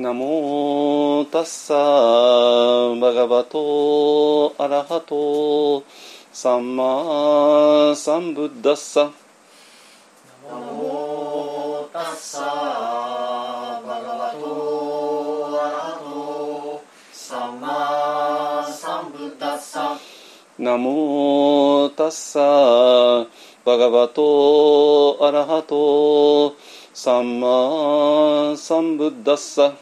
ナモタッサーバガバトアラハトサンマサンブッダッサ。ナモタッサバガバトアラハトサンマサンブッダッサ。ナモタッサバガバトアラハトサンマサンブッダッサ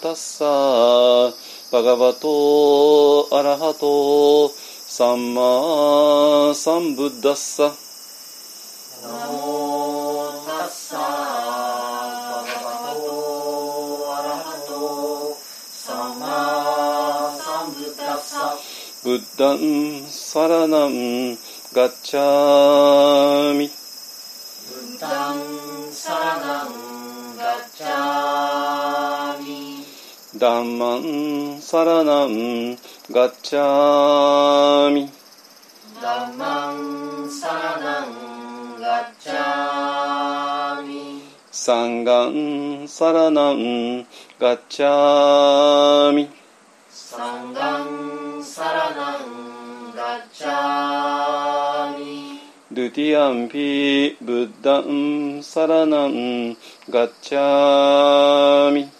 タッサバガバトアラハトサンマサンブッダッサナモタッサバガバトアラハトサンマサンブッダッサブッダンサラナンガッチャミダンマンサラナンガッチャミ。ダンマンサラナンガッチャミサンガンサラナンガッチャミ。サンガンサラナンガッチャミドゥティアンピブッダンサラナンガッチャミ。サンガンサラナンガッチャミ。ドゥティアンピダンマンサラナンガッチャミドゥティアンピブッダンサラナンガッチャミ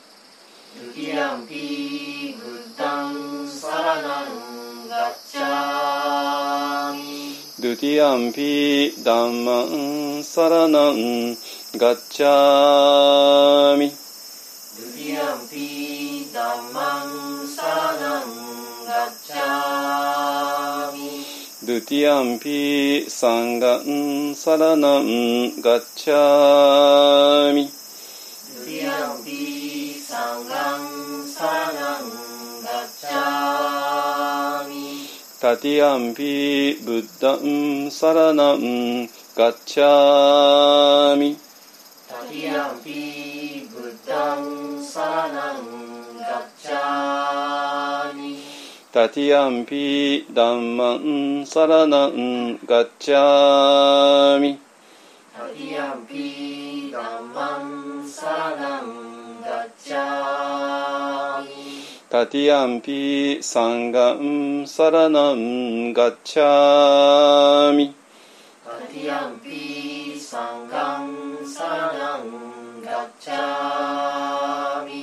タティアンピブッダンサラナンガッチャミ。タティアンピダンマンサラナンガッチャミ。タティアンピダンマンサラナンガッチ තතියම්පි බුද්ධං සරණං ගච්ඡාමි තතියම්පි බුද්ධං සරණං ගච්ඡාමි තතියම්පි ධම්මං සරණං ගච්ඡාමි තතියම්පි ධම්මං සරණං ンガッチャミタティアンピサンガンサラナンガッチャミ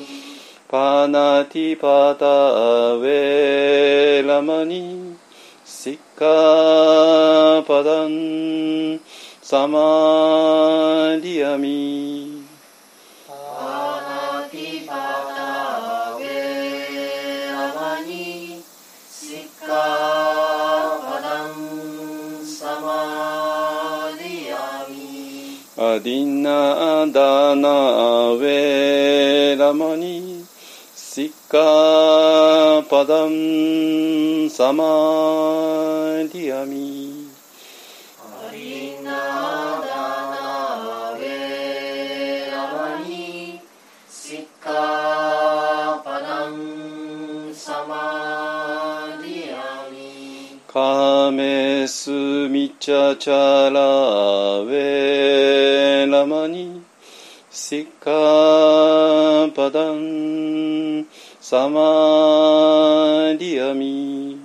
パナティパタウェラマニシッカパダンサミアディナダナウェラマニシッカパダンサマリアミ。メスミチャチャラウェラマニシッカパダンサマリアミ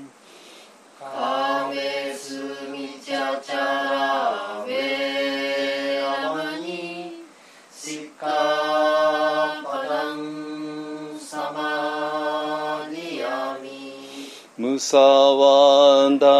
カメスミチャチャラウェラマニシッカパダンサマリアミムサワダ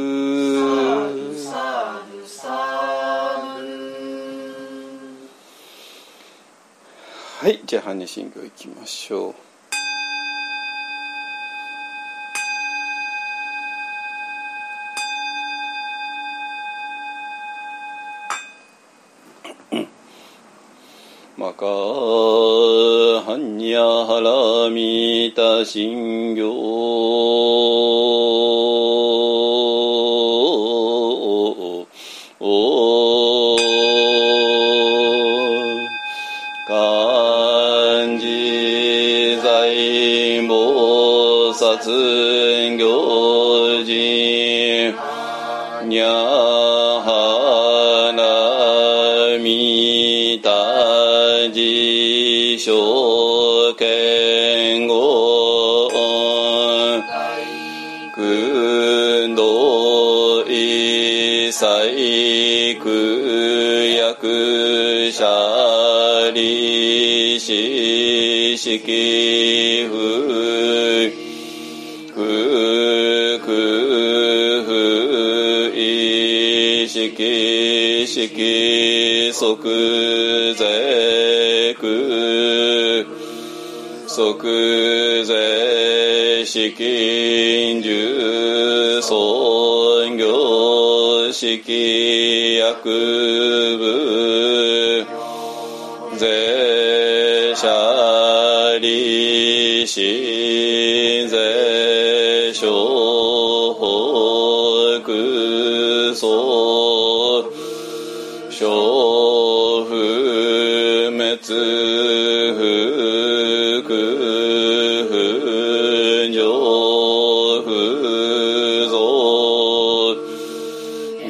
はいじゃあ般若心経いきましょう。マカハンニャハラミタ心経きふふくふいしきしきそくぜく。そくぜしきんじゅうそんぎょうしき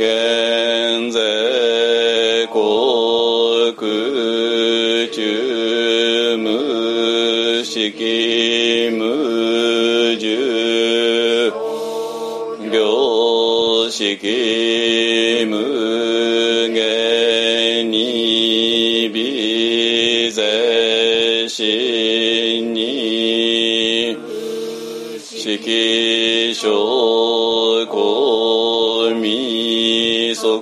現税国中無式無重行式無限に微税心に色小公未速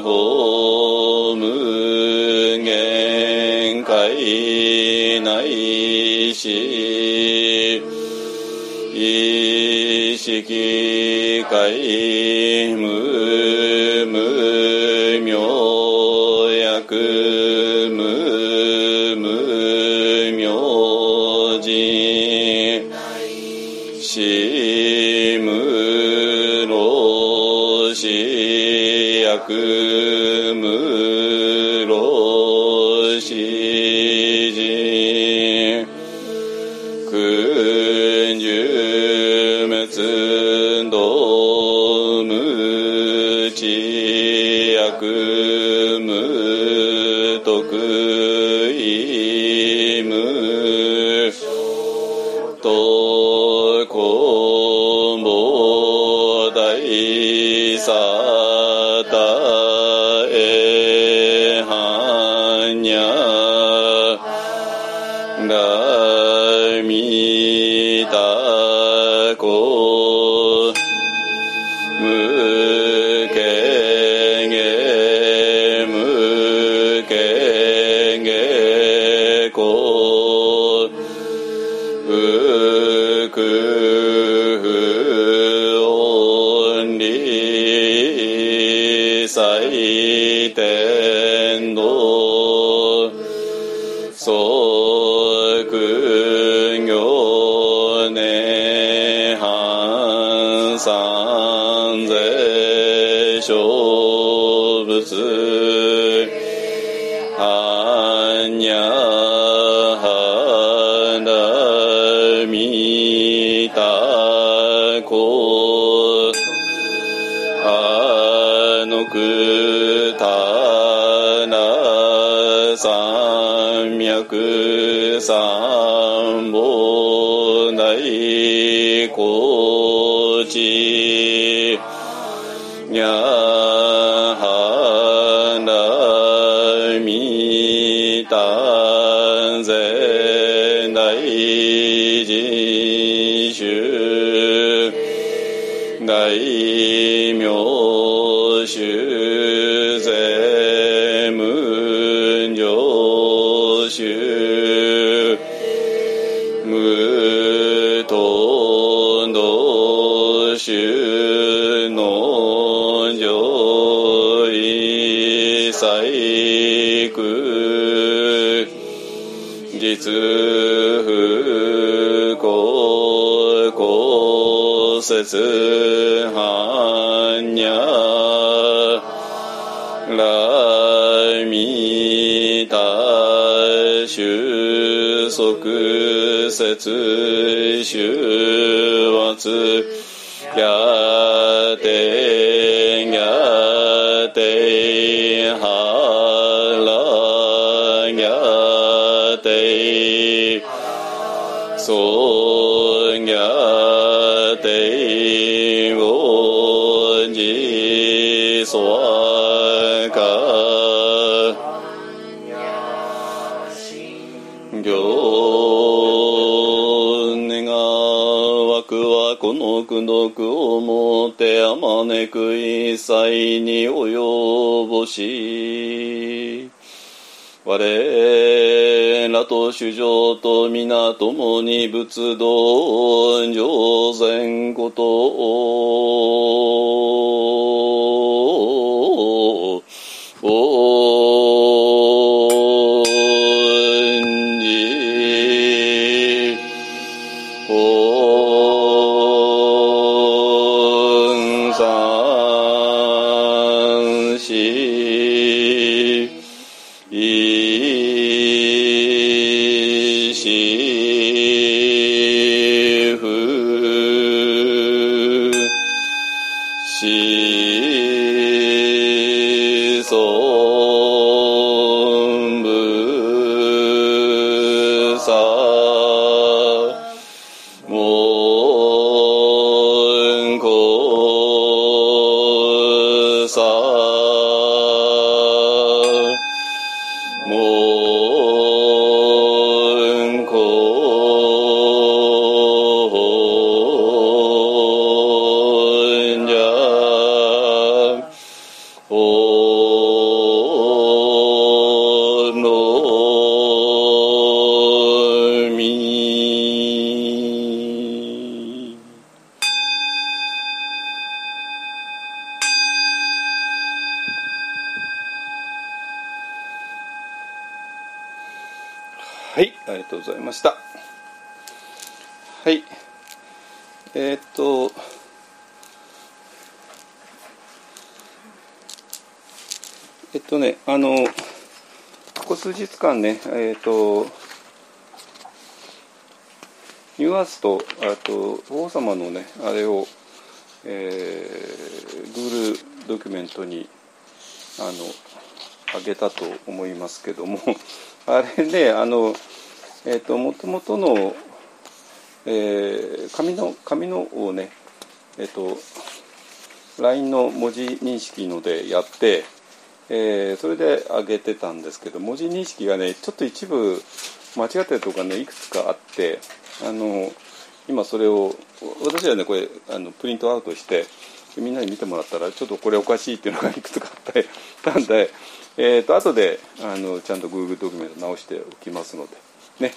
法無限界内し意識界無無あのくたな三脈三宝内高知実不公公説般若。来未大収束説修圧やてそやてをじそわか行願わくはこの苦毒をもってあまねく一切に及ぼし我らと主情と皆共に仏道上善こと。ここ数日間ね、えーっと、ニューアースと、あと、王様のね、あれを、えー、Google ドキュメントに、あの、あげたと思いますけども あれねあのえっ、ともともとの、えー紙の紙のをねえっ、と LINE の文字認識のでやって、えーそれで上げてたんですけど文字認識がねちょっと一部間違ってるとこがねいくつかあってあの今それを私はねこれあのプリントアウトしてみんなに見てもらったらちょっとこれおかしいっていうのがいくつかあったんで、えー、と後であのちゃんと Google ドキュメント直しておきますのでね。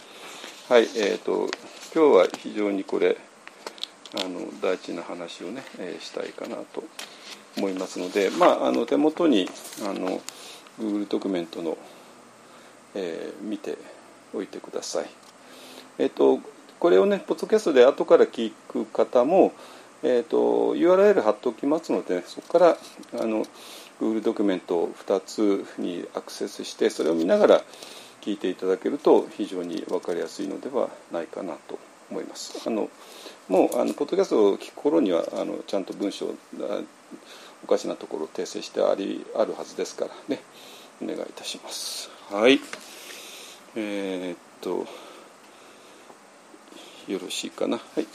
はいえー、と今日は非常にこれあの大事な話をね、えーしたいかなと思いますので、まあ、あの手元にあの Google ドキュメントの、えー見ておいてください。えっ、とこれをねポッドキャストで後から聞く方も、えー、と URL 貼っておきますので、そこからあの Google ドキュメントを2つにアクセスしてそれを見ながら聞いていただけると非常に分かりやすいのではないかなと思います。あのもうあのポッドキャストを聞く頃にはあのちゃんと文章おかしなところを訂正してありあるはずですからねお願いいたします。はいえーっとよろしいかな。はい。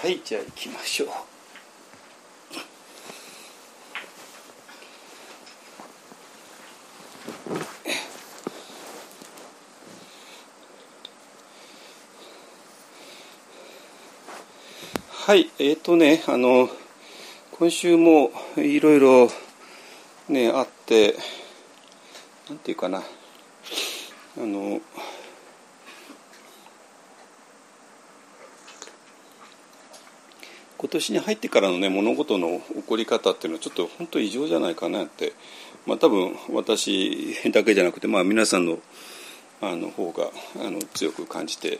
はいじゃあ行きましょう。はいえっ、ー、とねあの今週もいろいろねあってなんていうかな。あの今年に入ってからのね物事の起こり方っていうのはちょっと本当異常じゃないかなってまあ多分私だけじゃなくてまあ皆さんのあの方があの強く感じて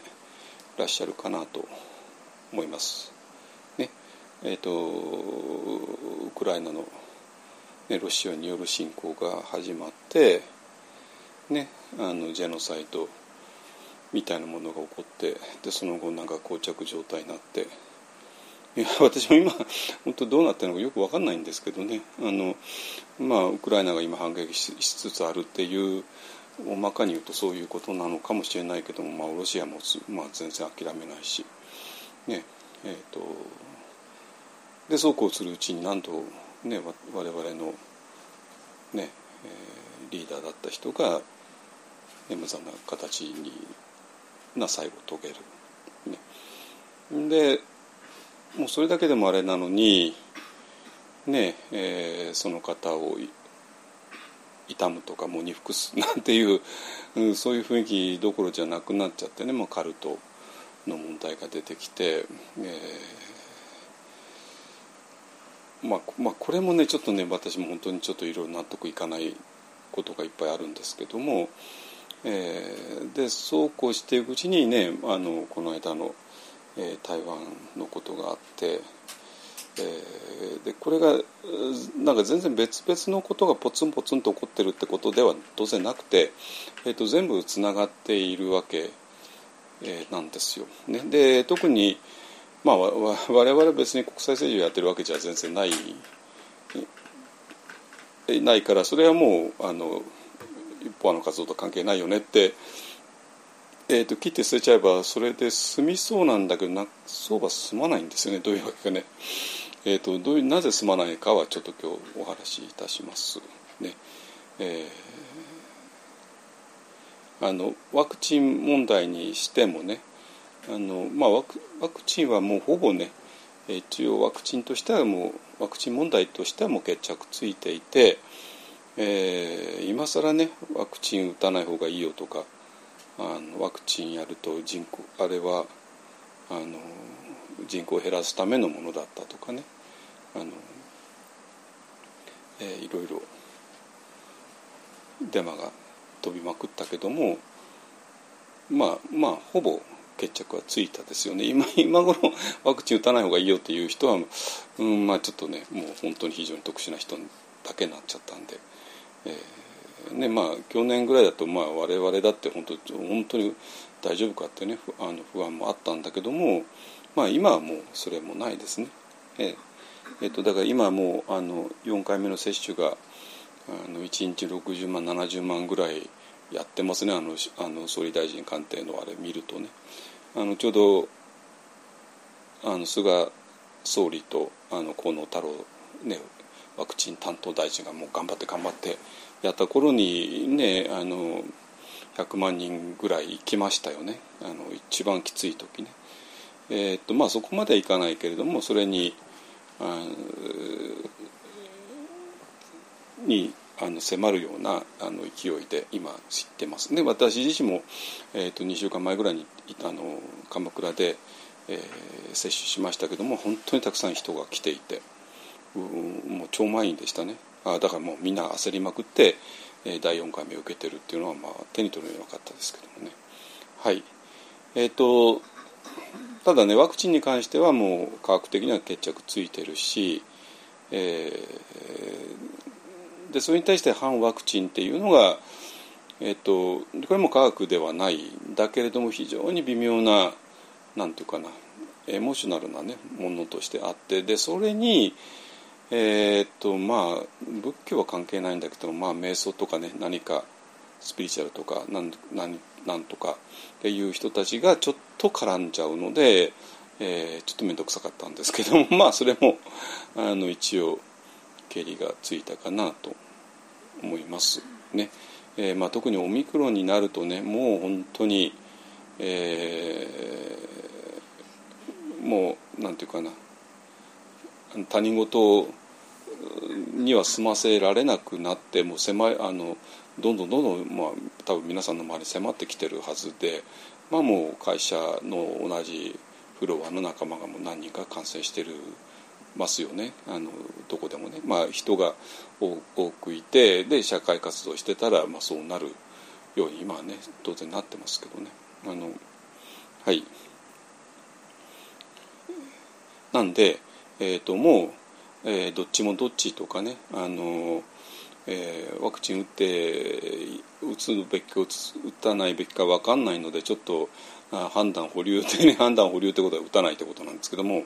らっしゃるかなと思います。ねえーと、ウクライナの、ね、ロシアによる侵攻が始まって、ね、あのジェノサイドみたいなものが起こってでその後なんか膠着状態になっていや私も今本当どうなってるのかよく分かんないんですけどね。あの、まあ、ウクライナが今反撃しつつあるっていう大まかに言うとそういうことなのかもしれないけども、まあ、ロシアも、まあ、全然諦めないし、ねえーと、でそうこうするうちになんと、ね、我々の、ねえー、リーダーだった人が無残な形にな最後遂げる。ね、でもうそれだけでもあれなのにねえー、その方を痛むとかもう服すなんていう、うん、そういう雰囲気どころじゃなくなっちゃってね、まあ、カルトの問題が出てきて、えー、まあ、まあこれもねちょっとね私も本当にちょっといろいろ納得いかないことがいっぱいあるんですけども、えー、でそうこうしていくうちにねあのこの間の「えー、台湾のことがあって、えー、でこれがなんか全然別々のことがポツンポツンと起こってるってことでは当然なくて、えーと、全部つながっているわけ、えー、なんですよ。ね、で特に、まあ、我々別に国際政治をやってるわけじゃ全然ないないからそれはもうあの一方の活動と関係ないよねってえーと、切って捨てちゃえばそれで済みそうなんだけどなそうは済まないんですよね。どういうわけかね、えーと、どういうなぜ済まないかはちょっと今日お話しいたします。ね。えー、あのワクチン問題にしてもねあの、まあ、ワクワクチンはもうほぼね一応ワクチンとしてはもうワクチン問題としてはもう決着ついていて、えー、今更ねワクチン打たない方がいいよとかあのワクチンやると人口あれはあの人口を減らすためのものだったとかねあの、えー、いろいろデマが飛びまくったけどもまあまあほぼ決着はついたですよね今今頃ワクチン打たない方がいいよっていう人は、うん、まあちょっとねもう本当に非常に特殊な人だけになっちゃったんで。えーねまあ、去年ぐらいだと、まあ、我々だって本当本当に大丈夫かってねあの不安もあったんだけども、まあ、今はもうそれもないですね。ええ。っと、だから今もうあの4回目の接種があの1日60万70万ぐらいやってますね。あのあの総理大臣官邸のあれ見るとね。あのちょうどあの菅総理とあの河野太郎、ね、ワクチン担当大臣がもう頑張って頑張ってやった頃にねあの100万人ぐらい行きましたよね。あの一番きつい時ね。えー、っとまあそこまではいかないけれどもそれにあにあの迫るようなあの勢いで今知ってます。ね私自身も、えー、と2週間前ぐらいにあの鎌倉で、えー、接種しましたけども本当にたくさん人が来ていてもう超満員でしたね。あだからもうみんな焦りまくって、え、第4回目を受けてるっていうのは、まあ、手に取るようなかったですけどもね。はい。えっ、ー、とただねワクチンに関してはもう科学的には決着ついてるし、えー、でそれに対して反ワクチンっていうのがえっ、ー、とこれも科学ではないだけれども非常に微妙ななんていうかなエモーショナルなねものとしてあってでそれにえー、っとまあ仏教は関係ないんだけどまあ瞑想とかね何かスピリチュアルとか何何何とかっていう人たちがちょっと絡んじゃうので、えー、ちょっと面倒くさかったんですけども まあそれもあの一応けりがついたかなと思いますね。えーまあ、特にオミクロンになるとねもう本当に、えー、もうなんていうかな他人事には済ませられなくなってもう狭いあのどんどんどんどん、まあ、多分皆さんの周り迫ってきてるはずで、まあ、もう会社の同じフロアの仲間がもう何人か感染してるますよね。あのどこでもね、まあ、人が多くいてで社会活動してたら、まあ、そうなるように今はね当然なってますけどね。あのはい。なんで、えーと、もう、えー、どっちもどっちとかねあの、えー、ワクチン打って打つべきか打たないべきか分かんないのでちょっと判断保留でね 判断保留ってことは打たないってことなんですけども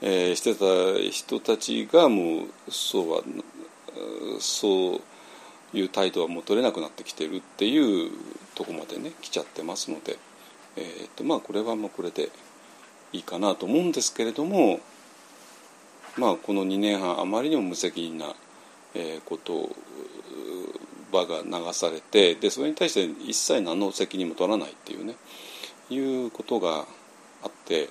えー、してた人たちがもうそうはそういう態度はもう取れなくなってきてるっていうとこまでね来ちゃってますので、えーとまあ、これはもうこれでいいかなと思うんですけれども、まあ、この2年半あまりにも無責任な、えー、こと場が流されてでそれに対して一切何の責任も取らないっていうねいうことがあって。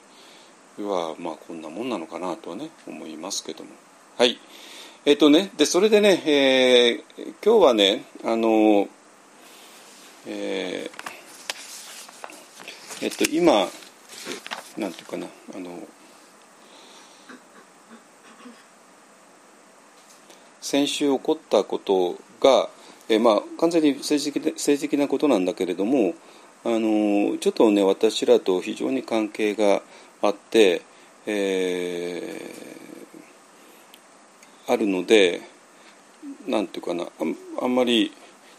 はまあこんなもんなのかなとはね思いますけどもはいえっ、ー、とねでそれでね、えー、今日はねあのえー、えっと今なんていうかなあの先週起こったことが、えー、まあ完全に政治的政治的なことなんだけれどもあのちょっとね私らと非常に関係があって、えー、あるのでなんていうかなあんまり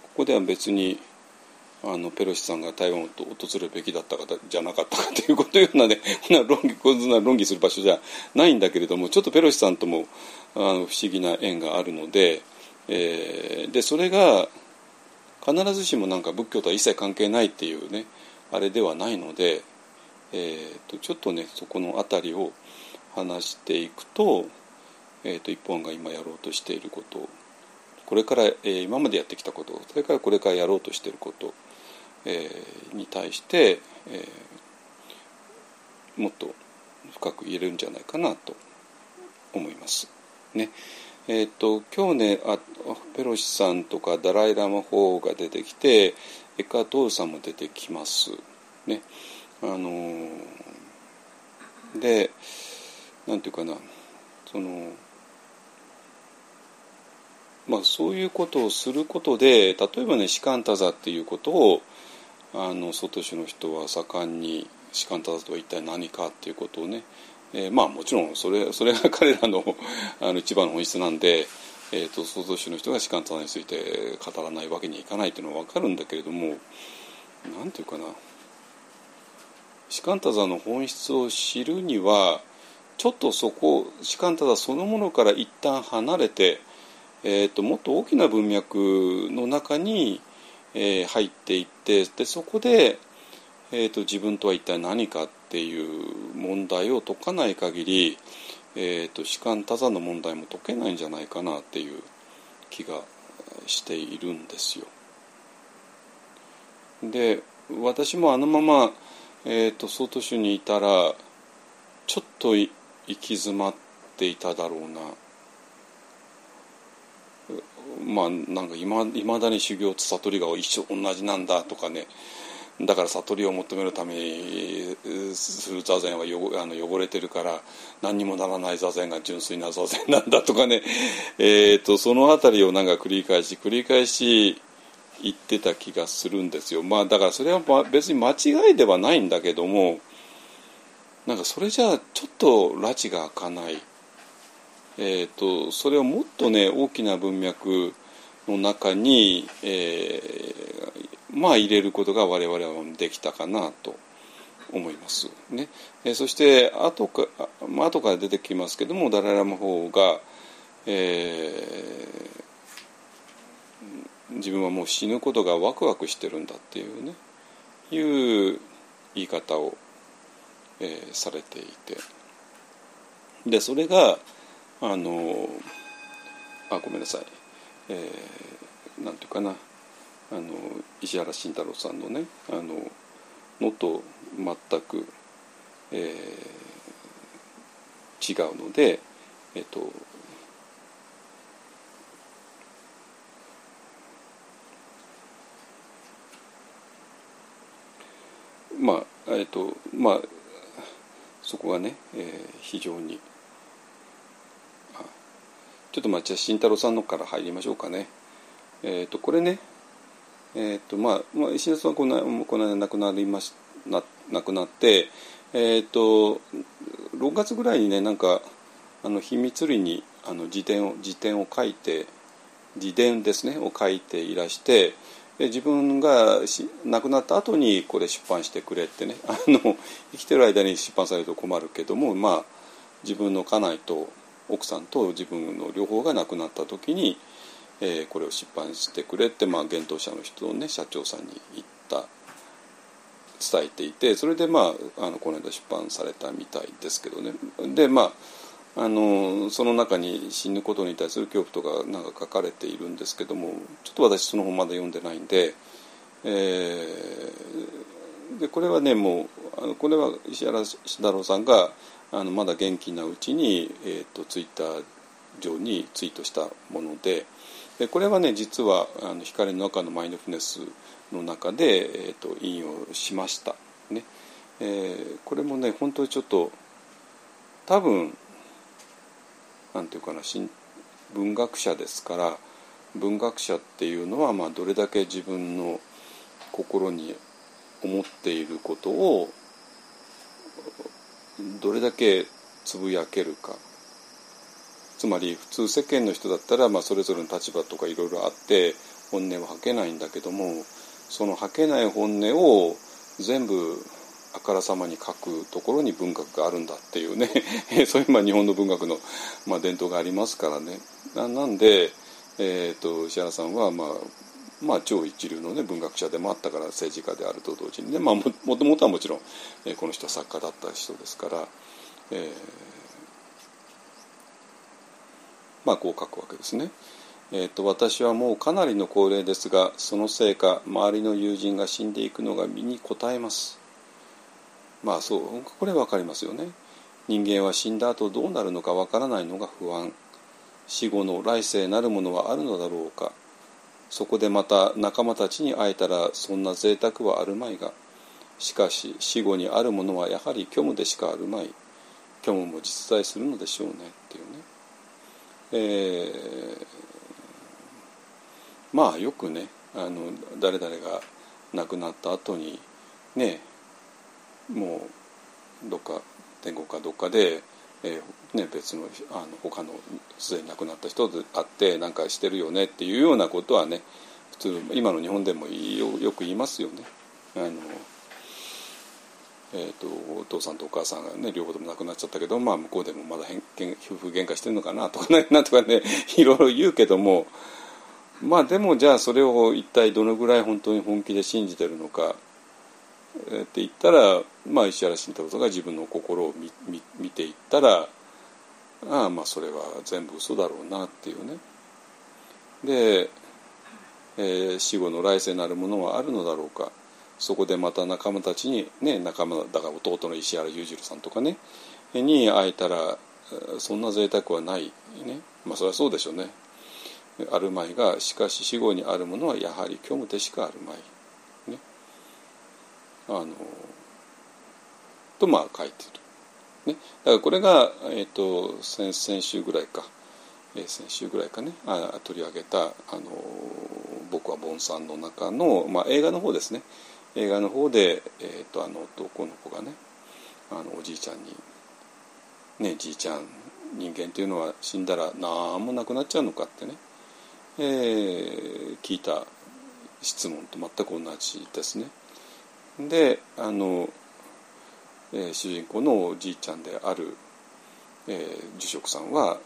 ここでは別にあのペロシさんが台湾を訪れるべきだったかじゃなかったかということようなね な論議こんな論議する場所じゃないんだけれどもちょっとペロシさんともあの不思議な縁があるので,、えー、でそれが必ずしもなんか仏教とは一切関係ないっていうねあれではないので。えーと、ちょっとねそこの辺りを話していくと,、えーと、一本が今やろうとしていることこれから、えー、今までやってきたことそれからこれからやろうとしていること、えー、に対して、えー、もっと深く言えるんじゃないかなと思います。ね。えーと、今日ねあペロシさんとかダライ・ラマ法が出てきてエカトールさんも出てきます。ね。あのでなんていうかな。そのまあそういうことをすることで例えばね士官多座っていうことをあの外市の人は盛んに士官多座とは一体何かっていうことをね、えー、まあもちろんそれそれが 彼らのあの一番の本質なんで、えーと、外市の人が士官多座について語らないわけにいかないっていうのは分かるんだけれどもなんていうかな。士官多座の本質を知るにはちょっとそこ士官多座そのものから一旦離れて、えーと、もっと大きな文脈の中に、えー、入っていってでそこで、えーと、自分とは一体何かっていう問題を解かない限り、えーと、士官多座の問題も解けないんじゃないかなっていう気がしているんですよ。で私もあのままえーと、総統州にいたらちょっと行き詰まっていただろうなまあなんかいまだに修行と悟りが一緒同じなんだとかねだから悟りを求めるためにする座禅は汚あの汚れてるから何にもならない座禅が純粋な座禅なんだとかね、えーと、その辺りをなんか繰り返し繰り返し言ってた気がするんですよ。まあだからそれは別に間違いではないんだけどもなんかそれじゃあちょっと拉致が開かない、えーと、それをもっとね大きな文脈の中に、えー、まあ入れることが我々はできたかなと思います。ね。え、そして後か、まあ後から出てきますけどもダライラマ法が、えー自分はもう死ぬことがワクワクしてるんだっていうねいう言い方をえー、されていて。でそれがあのあごめんなさい、えー、なんていうかな。あの石原慎太郎さんのねあののと全く、えー、違うのでえっ、とまあえっ、とまあそこがね、えー、非常にちょっとまあじゃあ慎太郎さんのから入りましょうかね。えっ、とこれねえ、ー、とまあ、まあ、石田さんはこのこの間亡くなりましな亡くなってえ、ー、と6月ぐらいにねなんかあの秘密裏にあの自伝を自伝を書いて自伝ですねを書いていらして自分が亡くなった後にこれ出版してくれってねあの生きてる間に出版されると困るけどもまあ自分の家内と奥さんと自分の両方が亡くなった時に、えー、これを出版してくれって、まあ、幻冬者の人のね社長さんに言った伝えていてそれでまああのこの間出版されたみたいですけどね。でまああのその中に死ぬことに対する恐怖とかなんか書かれているんですけどもちょっと私その本まだ読んでないんで,、えー、でこれはねもうあのこれは石原慎太郎さんがあのまだ元気なうちに、えーと、ツイッター上にツイートしたものででこれはね実はあの光の中のマインドフネスの中で、えーと、引用しました、ね。えー、これもね本当にちょっと多分なんていうかな文学者ですから文学者っていうのは、まあ、どれだけ自分の心に思っていることをどれだけつぶやけるか。つまり普通世間の人だったら、まあ、それぞれの立場とかいろいろあって本音は吐けないんだけどもその吐けない本音を全部あからさまに書くところに文学があるんだっていうね。そういうまあ日本の文学の、まあ、伝統がありますからね。なんで、えーと、石原さんは、まあ、まあ超一流の、ね、文学者でもあったから政治家であると同時にね、まあ、もともとはもちろん、えー、この人は作家だった人ですから、えー、まあこう書くわけですね。えーと、私はもうかなりの高齢ですがそのせいか周りの友人が死んでいくのが身に応えます。まあそうこれ分かりますよね。人間は死んだ後どうなるのか分からないのが不安。死後の来世なるものはあるのだろうか。そこでまた仲間たちに会えたらそんな贅沢はあるまいが。しかし死後にあるものはやはり虚無でしかあるまい。虚無も実在するのでしょうね。っていうね、えー、まあよくねあの誰々が亡くなった後にねもうどっか天国かどっかでえーね、別のあの他のすでに亡くなった人で会って何かしてるよねっていうようなことはね普通今の日本でもよよく言いますよね。あのえーと、お父さんとお母さんがね両方とも亡くなっちゃったけど、まあ、向こうでもまだ夫婦喧嘩してるのかなとかね なんとかねいろいろ言うけどもまあでもじゃあそれを一体どのぐらい本当に本気で信じてるのかって言ったら、まあ、石原慎太郎さんが自分の心を見見見ていったらああまあそれは全部嘘だろうなっていうね。で、えー、死後の来世なるものはあるのだろうか。そこでまた仲間たちにね仲間だから弟の石原裕次郎さんとかねに会えたらそんな贅沢はないね。まあそれはそうでしょうね。あるまいがしかし死後にあるものはやはり虚無でしかあるまい。ね。あのとまあ書いてる、ね、だからこれが、えーと、先先週ぐらいか、え、先週ぐらいかね。あ取り上げたあの「僕はボンさん」の中の、まあ、映画の方ですね。映画の方で、えーと、あの男の子がねあのおじいちゃんに「ねじいちゃん人間っていうのは死んだら何もなくなっちゃうのか」ってね、えー、聞いた質問と全く同じですね。であの、えー、主人公のおじいちゃんである、えー、住職さんは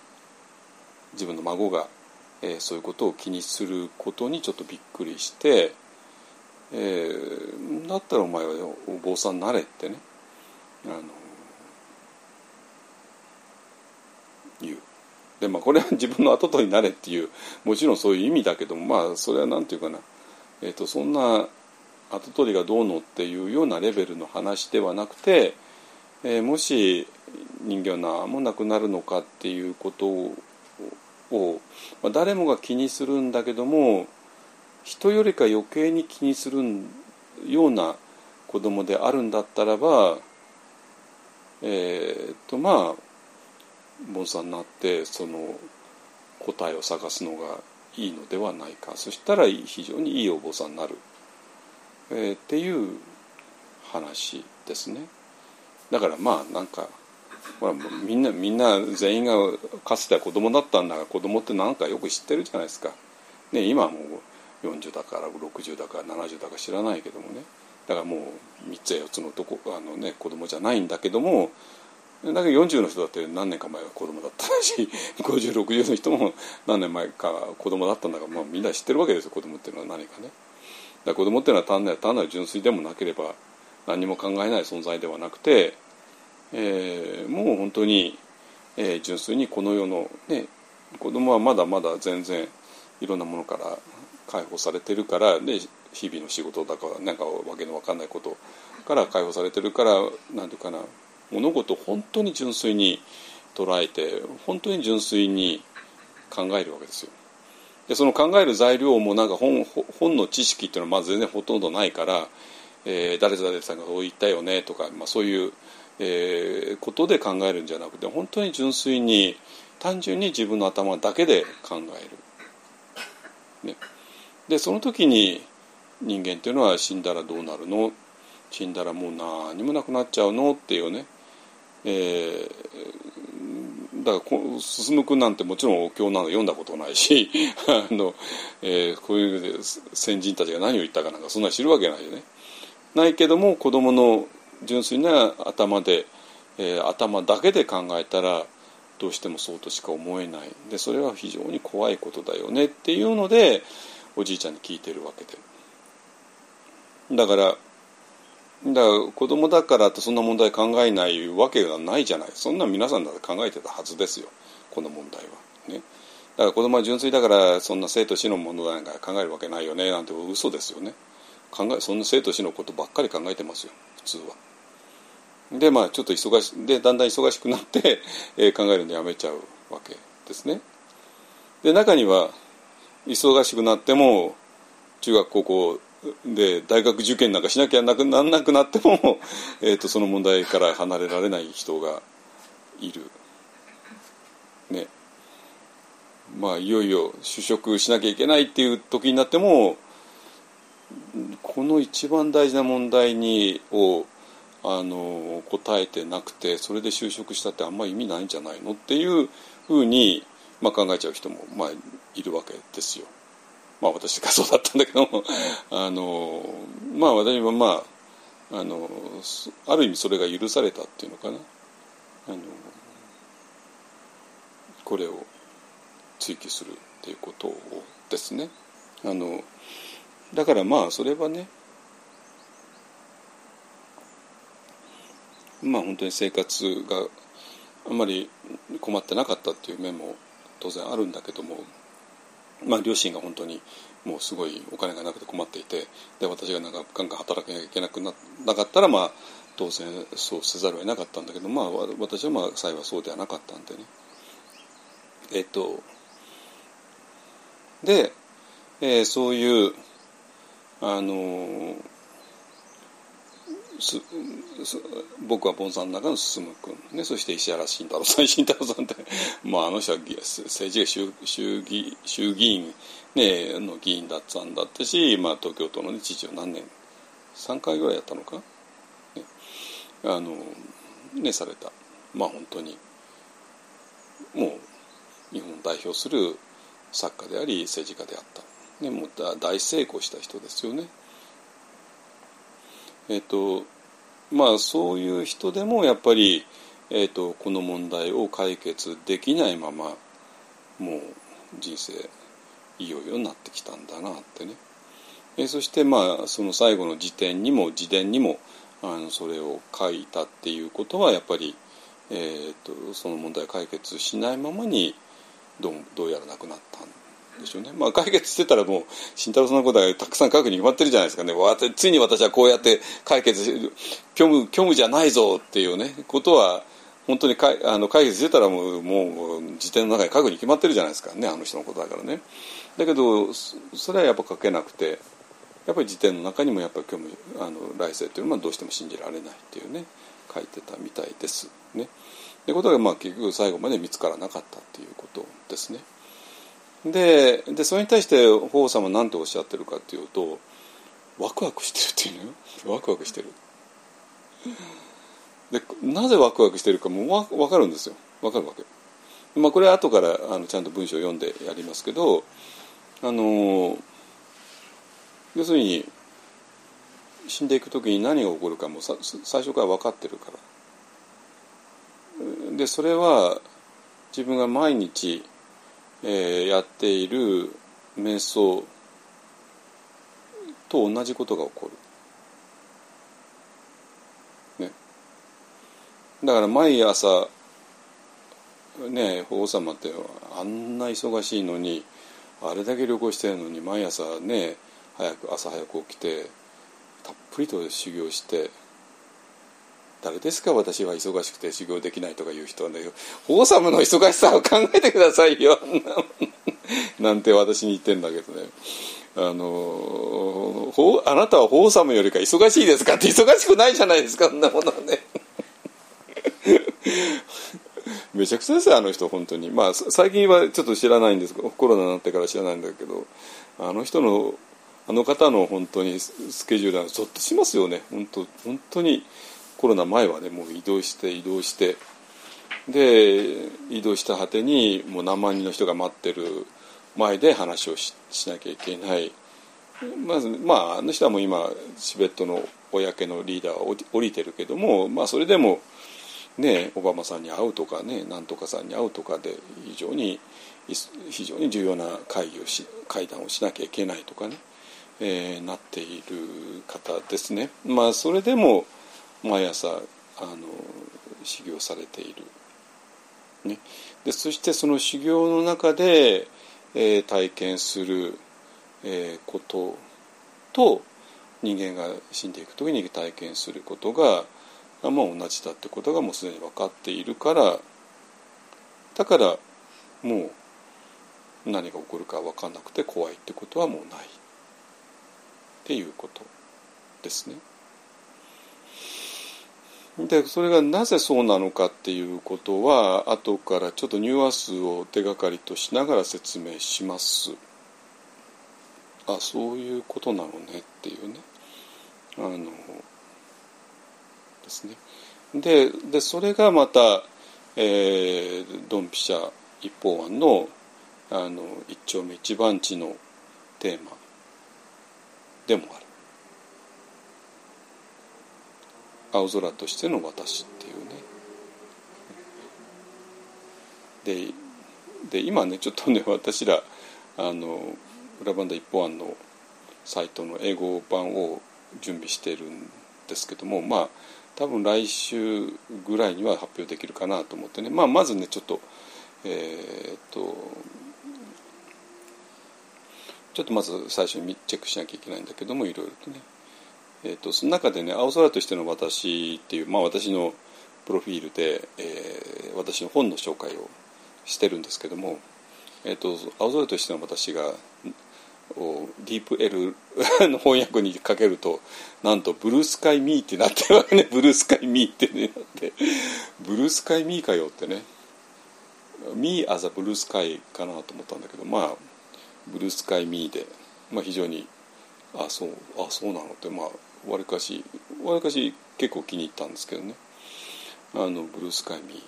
自分の孫が、えー、そういうことを気にすることにちょっとびっくりして、えー、だったらお前はお坊さんなれってね。あの言う。でまあこれは自分の跡取りになれっていうもちろんそういう意味だけどもまあそれは何て言うかな、えーと、とそんな跡取りがどうのっていうようなレベルの話ではなくて、えー、もし人間は何もなくなるのかっていうことを、まあ、誰もが気にするんだけども人よりか余計に気にするような子供であるんだったらばえー、っとまあ盆栽になってその答えを探すのがいいのではないか。そしたら非常にいいお坊さんになる、えー、っていう話ですね。だからまあなんかほらみんなみんな全員がかつては子供だったんだが子供って何かよく知ってるじゃないですか、ね、今はもう40だから60だから70だか知らないけどもねだからもう3つや4つの男あの、ね、子供じゃないんだけどもだけど40の人だって何年か前は子供だったし 5060の人も何年前か子供だったんだから、まあ、みんな知ってるわけですよ子供っていうのは何かね。だ子供っていうのは単なる単なる純粋でもなければ何も考えない存在ではなくて、えー、もう本当に、えー、純粋にこの世の、ね、子供はまだまだ全然いろんなものから解放されてるから、ね、日々の仕事だからなんかわけのわかんないことから解放されてるから何ていうかな物事を本当に純粋に捉えて本当に純粋に考えるわけですよ。でその考える材料もなんか本本の知識っていうのはまず全然ほとんどないから、えー、誰々さんがそう言ったよねとか、まあ、そういう、えー、ことで考えるんじゃなくて本当に純粋に単純に自分の頭だけで考える。ね、でその時に人間っていうのは死んだらどうなるの？死んだらもう何もなくなっちゃうの？っていうね。えー、だから進む君なんてもちろんお経なの読んだことないし あの、えー、こういう先人たちが何を言ったかなんかそんな知るわけないよね。ないけども子供の純粋な頭で、えー、頭だけで考えたらどうしてもそうとしか思えない。でそれは非常に怖いことだよね。っていうのでおじいちゃんに聞いてるわけで。だからだから子供だからってそんな問題考えないわけがないじゃない。そんな皆さんだって考えてたはずですよ。この問題は。ね。だから子供は純粋だからそんな生と死の問題なんか考えるわけないよね。なんて嘘ですよね。考えそんな生と死のことばっかり考えてますよ。普通は。でまあちょっと忙しでだんだん忙しくなって、えー、考えるのやめちゃうわけですね。で中には忙しくなっても中学高校で大学受験なんかしなきゃなくならなくなっても、えーと、その問題から離れられない人がいる。ね。まあいよいよ就職しなきゃいけないっていう時になってもこの一番大事な問題にをあの答えてなくてそれで就職したってあんま意味ないんじゃないのっていうふうに、まあ、考えちゃう人も、まあ、いるわけですよ。まあ私がそうだったんだけども。あのまあ私はまああのある意味それが許されたっていうのかな。あのこれを追求するっていうことをですね。あのだからまあそれはねまあ本当に生活があんまり困ってなかったっていう面も当然あるんだけどもまあ、両親が本当にもうすごいお金がなくて困っていてで私がなんかガンガン働けなきゃいけなくななかったら、まあ、当然そうせざるを得なかったんだけど、まあ、私はまあ幸いそうではなかったんでね。えっとで、えー、そういうあのす僕はボンさんの中の進君、ね、そして石原慎太郎。さん慎太郎さんって、まあ、あの人は政治が衆衆議衆議院、ね、の議員だったんだったし、まあ、東京都の、ね、知事を何年3回ぐらいやったのか、ね、あのねされた。まあ本当にもう日本を代表する作家であり政治家であった、ね、もう大成功した人ですよね。えっ、とまあそういう人でもやっぱり、えーと、この問題を解決できないままもう人生いよいよなってきたんだなってね、え、そしてまあその最後の辞典にも自伝にもあのそれを書いたっていうことはやっぱり、えー、とその問題解決しないままにどうどうやらなくなったんでしょうね、まあ、解決してたらもう慎太郎さんのことはたくさん書くに決まってるじゃないですかねついに私はこうやって解決虚無虚無じゃないぞっていうねことは本当にかあの解決してたらもうもう辞典の中に書くに決まってるじゃないですかねあの人のことだからねだけどそれはやっぱ書けなくてやっぱり辞典の中にもやっぱり虚無あの来世っていうのはどうしても信じられないっていうね書いてたみたいですね。でことがまあ結局最後まで見つからなかったっていうことですね。ででそれに対して法皇様は何ておっしゃってるかっていうとワクワクしてるっていうのよワクワクしてる。でなぜワクワクしてるかもわ分かるんですよ分かるわけ。まあこれは後からあのちゃんと文章を読んでやりますけどあの要するに死んでいく時に何が起こるかも最初から分かってるからでそれは自分が毎日、えー、やっている瞑想と同じことが起こる、ね、だから毎朝ね法皇様ってあんな忙しいのにあれだけ旅行してるのに毎朝ね早く朝早く起きてたっぷりと修行して誰ですか？私は忙しくて修行できないとかいう人はね。王様の忙しさを考えてくださいよ。なんて私に言ってんだけどね。あのあなたは法様よりか忙しいですか？って忙しくないじゃないですか。そんなものはね。めちゃくちゃですよあの人本当に。まあ最近はちょっと知らないんですコロナになってから知らないんだけどあの人のあの方の本当にスケジュールはぞっとしますよね。本当本当にコロナ前はねもう移動して移動してで移動した果てにもう何万人の人が待ってる前で話をしなきゃいけないまずまああの人はもう今チベットの公のリーダーは降りてるけどもまあそれでもねオバマさんに会うとかねなんとかさんに会うとかで非常に非常に重要な会議をし会談をしなきゃいけないとかねえー、なっている方ですね。まあそれでも毎朝あの修行されている。ね、でそしてその修行の中で、えー、体験する、えー、ことと人間が死んでいく時に体験することが、まあ、同じだってことがもうすでに分かっているからだからもう何が起こるか分かんなくて怖いってことはもうない。っていうことですね。でそれがなぜそうなのかっていうことは後からちょっとニュアンスを手がかりとしながら説明します。あそういうことなのねっていうねあのですね。ででそれがまた、えー、ドンピシャ一方案のあの一丁目一番地のテーマでもある青空としての私っていうね。で今ねちょっとね 私らあの裏バンダ一方案のサイトの英語版を準備してるんですけどもまあ多分来週ぐらいには発表できるかなと思ってね、まあ、まずねちょっとえー、っとちょっとまず最初にチェックしなきゃいけないんだけどもいろいろとね、えーと、その中でね「青空としての私」っていう、まあ、私のプロフィールで、えー、私の本の紹介をしてるんですけども「えーと、青空としての私が」をディープ L の翻訳にかけるとなんと「ブルースカイミー」ってなってるわけね「ブルースカイミー」ってねなって「ブルースカイミーかよ」ってね「ミー・アザ・ブルースカイ」かなと思ったんだけどまあブルースカイミーで、まあ、非常にあそうあそうなのってまあわりかしわりかし結構気に入ったんですけどね。あのブルースカイミ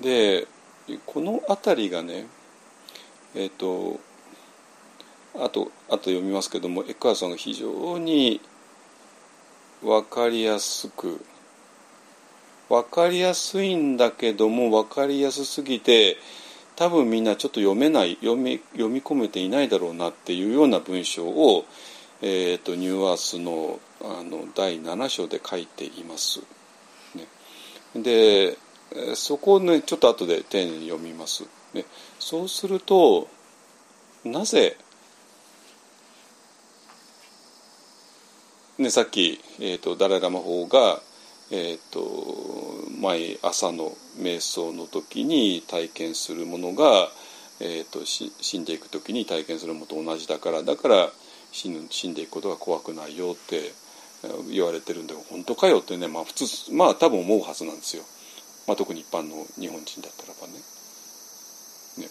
ー、でこの辺りがねえっ、ー、とあとあと読みますけどもエッカーさんが非常に分かりやすく分かりやすいんだけども分かりやすすぎて多分みんなちょっと読めない読み読み込めていないだろうなっていうような文章を、えーと、ニューアースのあの第7章で書いています。ね、でそこをねちょっと後で丁寧に読みます。ね、そうするとなぜ、ね、さっき、えーと、ダライ・ラマ法が、えーと、毎朝の瞑想の時に体験するものが、えーと、死んでいく時に体験するものと同じだからだから死ぬ死んでいくことが怖くないよって言われてるんで本当かよってねまあ普通まあ多分思うはずなんですよ。まあ、特に一般の日本人だったらばね。ね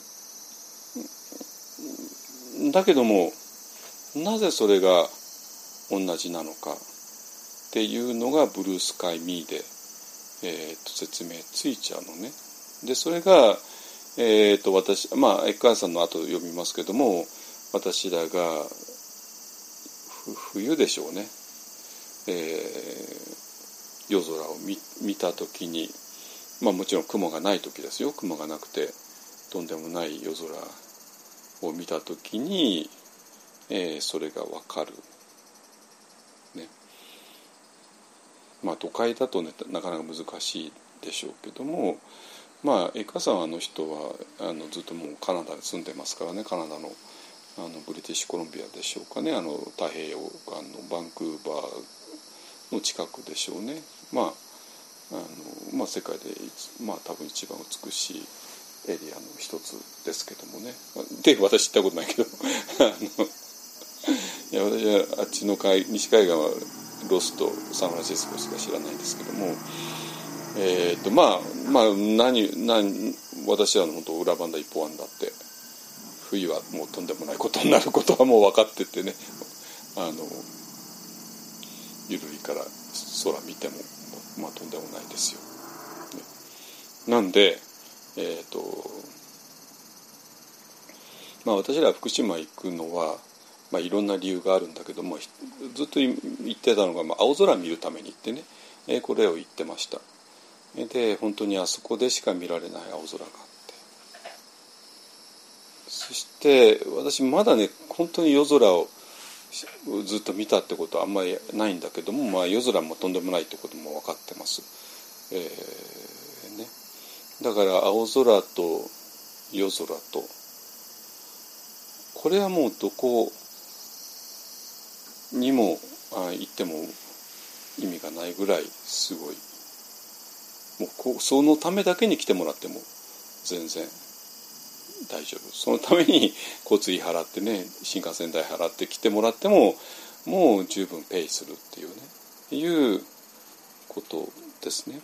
だけどもなぜそれが同じなのかっていうのがブルースカイ・ミーで、えー、と説明ついちゃうのね。でそれが、えー、と私まあエッカーさんの後読みますけども私らが冬でしょうね、えー、夜空を見た時にまあもちろん雲がない時ですよ。雲がなくてとんでもない夜空を見た時に、えー、それが分かる。ね、まあ都会だとねなかなか難しいでしょうけどもまあエカさんあの人はあのずっともうカナダに住んでますからね。カナダのあのブリティッシュコロンビアでしょうかね。あの太平洋岸のバンクーバーの近くでしょうね。まああの、まあ、世界で、まあ、多分一番美しいエリアの一つですけどもね。で私行ったことないけど。いや私はあっちの海西海岸はロスとサンフランシスコしか知らないんですけども。え、ー、とまあまあ何何私らの本当裏番だ一方案だって冬はもうとんでもないことになることはもう分かっててねあのゆるいから空見てもまあとんでもないですよ。ね、なんでえっ、ー、とまあ私ら福島行くのは、まあ、いろんな理由があるんだけどもずっと言ってたのが、まあ、青空見るために行ってね、えー、これを言ってました。で本当にあそこでしか見られない青空があっそして私まだね本当に夜空をずっと見たってことはあんまりないんだけども、まあ、夜空もとんでもないってことも分かってます。えーね、だから青空と夜空とこれはもうどこにも行っても意味がないぐらいすごいもうこそのためだけに来てもらっても全然大丈夫。そのために交通費払ってね新幹線代払って来てもらってももう十分ペイするっていうね。いうことですね。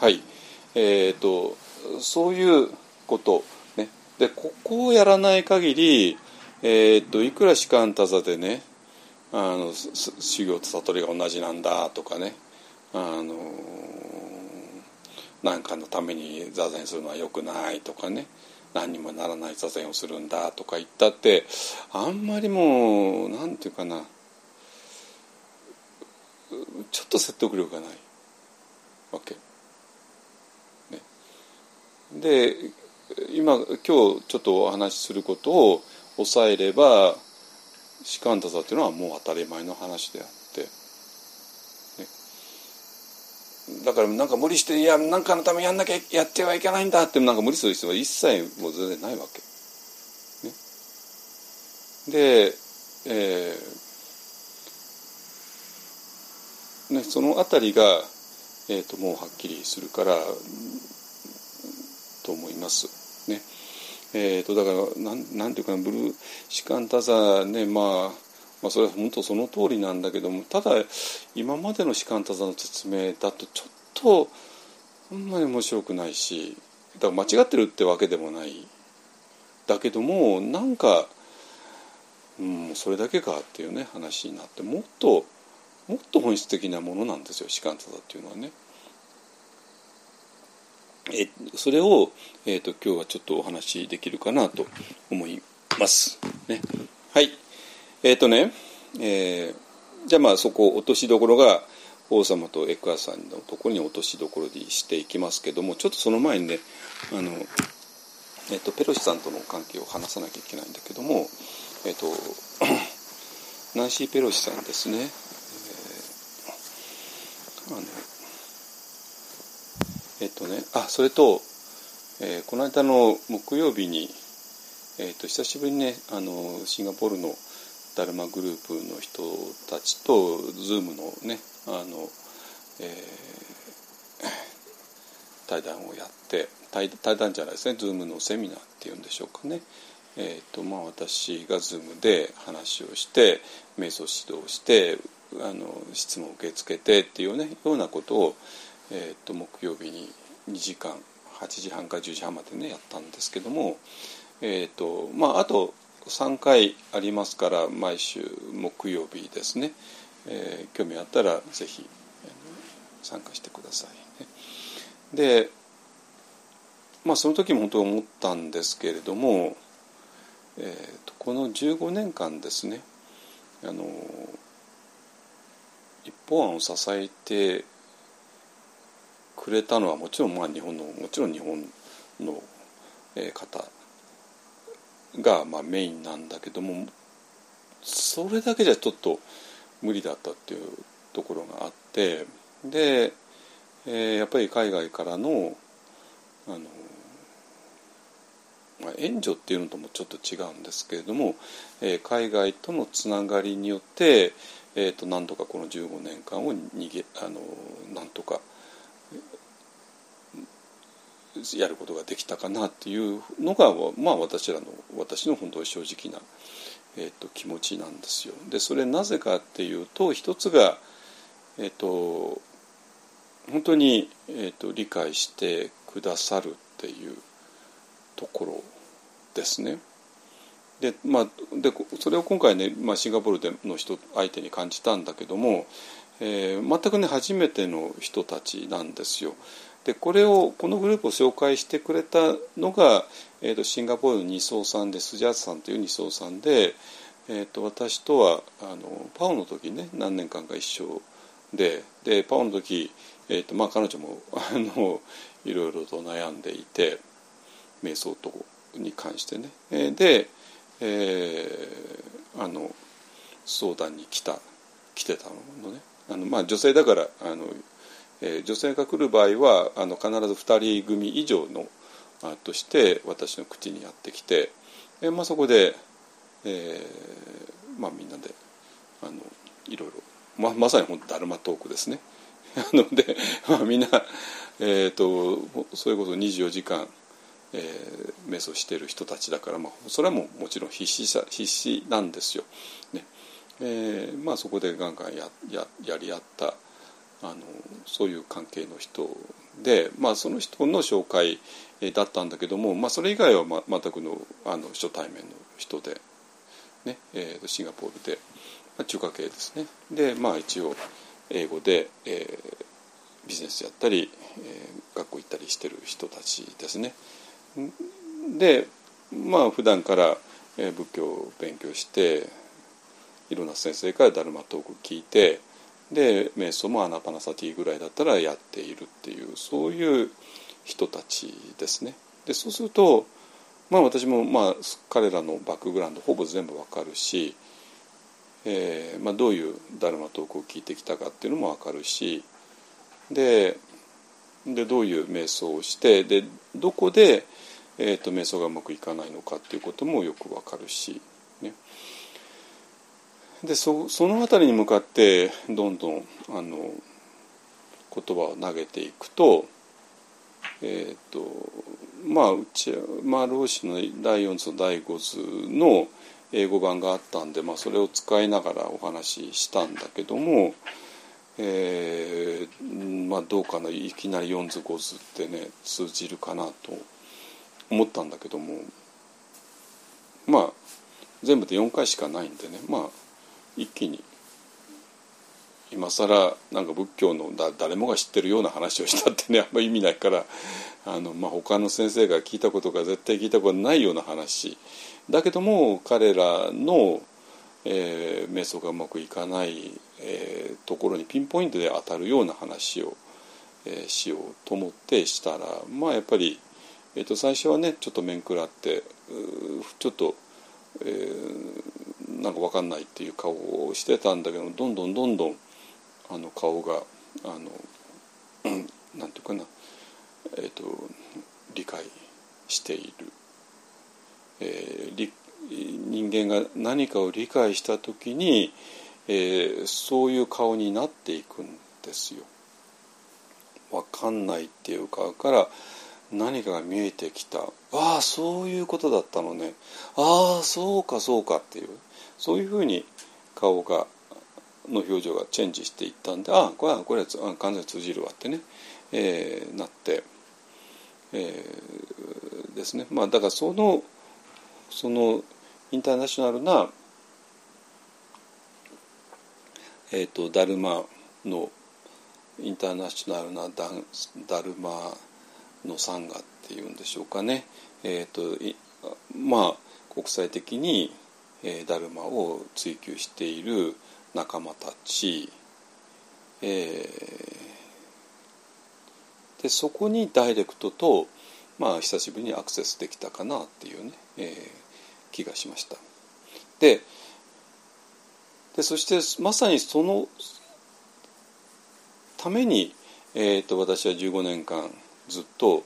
はい。えーと、そういうことね。でここをやらない限り、えーと、いくら士官多座でねあの修行と悟りが同じなんだとかねあの何かのために座禅するのはよくないとかね。何にもならない座禅をするんだとか言ったってあんまりもう何て言うかな。ちょっと説得力がない。わけ。ね、で今今日ちょっとお話しすることを抑えれば士官多座っていうのはもう当たり前の話であってだからなんか無理していや何かのためやんなきゃやってはいけないんだってなんか無理する必要は一切もう全然ないわけ。ね、で、えーね、その辺りが、えーと、もうはっきりするからと思います。ねえーと、だからなんなんていうかなブルー士官多座ねまあまあ、それは本当その通りなんだけどもただ今までの士官多座の説明だとちょっとあんまり面白くないしだから間違ってるってわけでもないだけどもなんか、うん、それだけかっていうね話になってもっともっと本質的なものなんですよ士官多座っていうのはね。えそれを、えーと、今日はちょっとお話しできるかなと思います。ね、はい。えっ、ー、とね、えー、じゃあまあそこ落としどころが王様とエクアさんのところに落としどころにしていきますけどもちょっとその前にねあの、えーと、ペロシさんとの関係を話さなきゃいけないんだけども、えっ、ー、とナンシー・ペロシさんですね、えあのえっとねあそれと、えーこの間の木曜日に、えっと久しぶりにねあのシンガポールのダルマグループの人たちと Zoom のねあの、えー対談をやって対対談じゃないですね Zoom のセミナーっていうんでしょうかね。えーとまあ、私が Zoom で話をして瞑想指導してあの質問を受け付けてっていうねようなことを、えー、と木曜日に2時間8時半から10時半までねやったんですけども、えーとまあ、あと3回ありますから毎週木曜日ですね、えー興味あったらぜひ参加してくださいね。でまあその時も本当思ったんですけれども、えーとこの15年間ですねあの一方案を支えてくれたのはもちろんまあ日本のもちろん日本の方がまあメインなんだけどもそれだけじゃちょっと無理だったっていうところがあってで、えーやっぱり海外からのあの、まあ、援助っていうのともちょっと違うんですけれども、えー海外とのつながりによって、えー、となんとかこの15年間を逃げあのなんとかやることができたかなっていうのが、まあ、私らの私の本当に正直な、えー、と気持ちなんですよ。でそれなぜかっていうと一つが、えっ、と本当に、えー、と理解してくださるっていうところですね。でまあ、でそれを今回ね、まあ、シンガポールでの人相手に感じたんだけども、えー全くね初めての人たちなんですよ。でこれをこのグループを紹介してくれたのが、えー、とシンガポールの二層さんでスジャーツさんという二層さんで、えー、と私とはあのパオの時ね何年間か一緒ででパオの時、えーとまあ、彼女もあのいろいろと悩んでいて瞑想とに関してね。えーで、えーあの相談に来た来てたのねあの、まあ、女性だからあの、え女性が来る場合はあの必ず2人組以上のあとして私の口にやってきて、えまあ、そこで、えーまあ、みんなであのいろいろままさに本当ダルマトークですね。なので、まあ、みんな、えー、とそれこそ24時間、えー瞑想している人たちだから、まあ、それはもうもちろん必死さ必死なんですよ。ねえーまあ、そこでガンガンやややり合ったあのそういう関係の人で、まあ、その人の紹介だったんだけども、まあ、それ以外は、ま、全くのあの初対面の人で、ねえーシンガポールで、まあ、中華系ですねで、まあ、一応英語で、えービジネスやったり、えー学校行ったりしてる人たちですね。でまあ普段から、えー仏教を勉強していろんな先生からダルマトーク聞いてで瞑想もアナパナサティぐらいだったらやっているっていうそういう人たちですね。でそうするとまあ私もまあ彼らのバックグラウンドほぼ全部わかるし、えーまあ、どういうダルマトークを聞いてきたかっていうのもわかるしででどういう瞑想をしてでどこで、えー、と瞑想がうまくいかないのかっていうこともよくわかるし、ね、でそその辺りに向かってどんどんあの言葉を投げていくとえっ、とまあうちまあ老子の第4図と第5図の英語版があったんで、まあ、それを使いながらお話ししたんだけども、えーまあ、どうかないきなり4図5図ってね通じるかなと思ったんだけどもまあ全部で4回しかないんでねまあ一気に。今更なんか仏教のだ誰もが知ってるような話をしたってねあんま意味ないからあの、まあ、他の先生が聞いたことが絶対聞いたことないような話。だけども彼らの、えー瞑想がうまくいかない、えーところにピンポイントで当たるような話を、えーしようと思ってしたらまあやっぱり、えー、と最初はねちょっと面食らってちょっと、えーなんか分かんないっていう顔をしてたんだけどどんどんどんどんあの顔があの、う、なんていうかな、えーと、理解している、えー、人間が何かを理解した時に、えー、そういう顔になっていくんですよ。わかんないっていう顔から何かが見えてきた。ああそういうことだったのね。ああそうかそうかっていう。そういうふうに顔がの表情がチェンジしていったんでああこれはこれは完全に通じるわってね、えー、なって、えー、ですね。まあだからそのそのインターナショナルな、えーと、とダルマのインターナショナルなダダルマのサンガっていうんでしょうかね、えーとまあ、国際的に、えー、ダルマを追求している仲間たち、えー、でそこにダイレクトと、まあ、久しぶりにアクセスできたかなっていうね、えー、気がしました。ででそしてまさにそのために、えーと私は15年間ずっと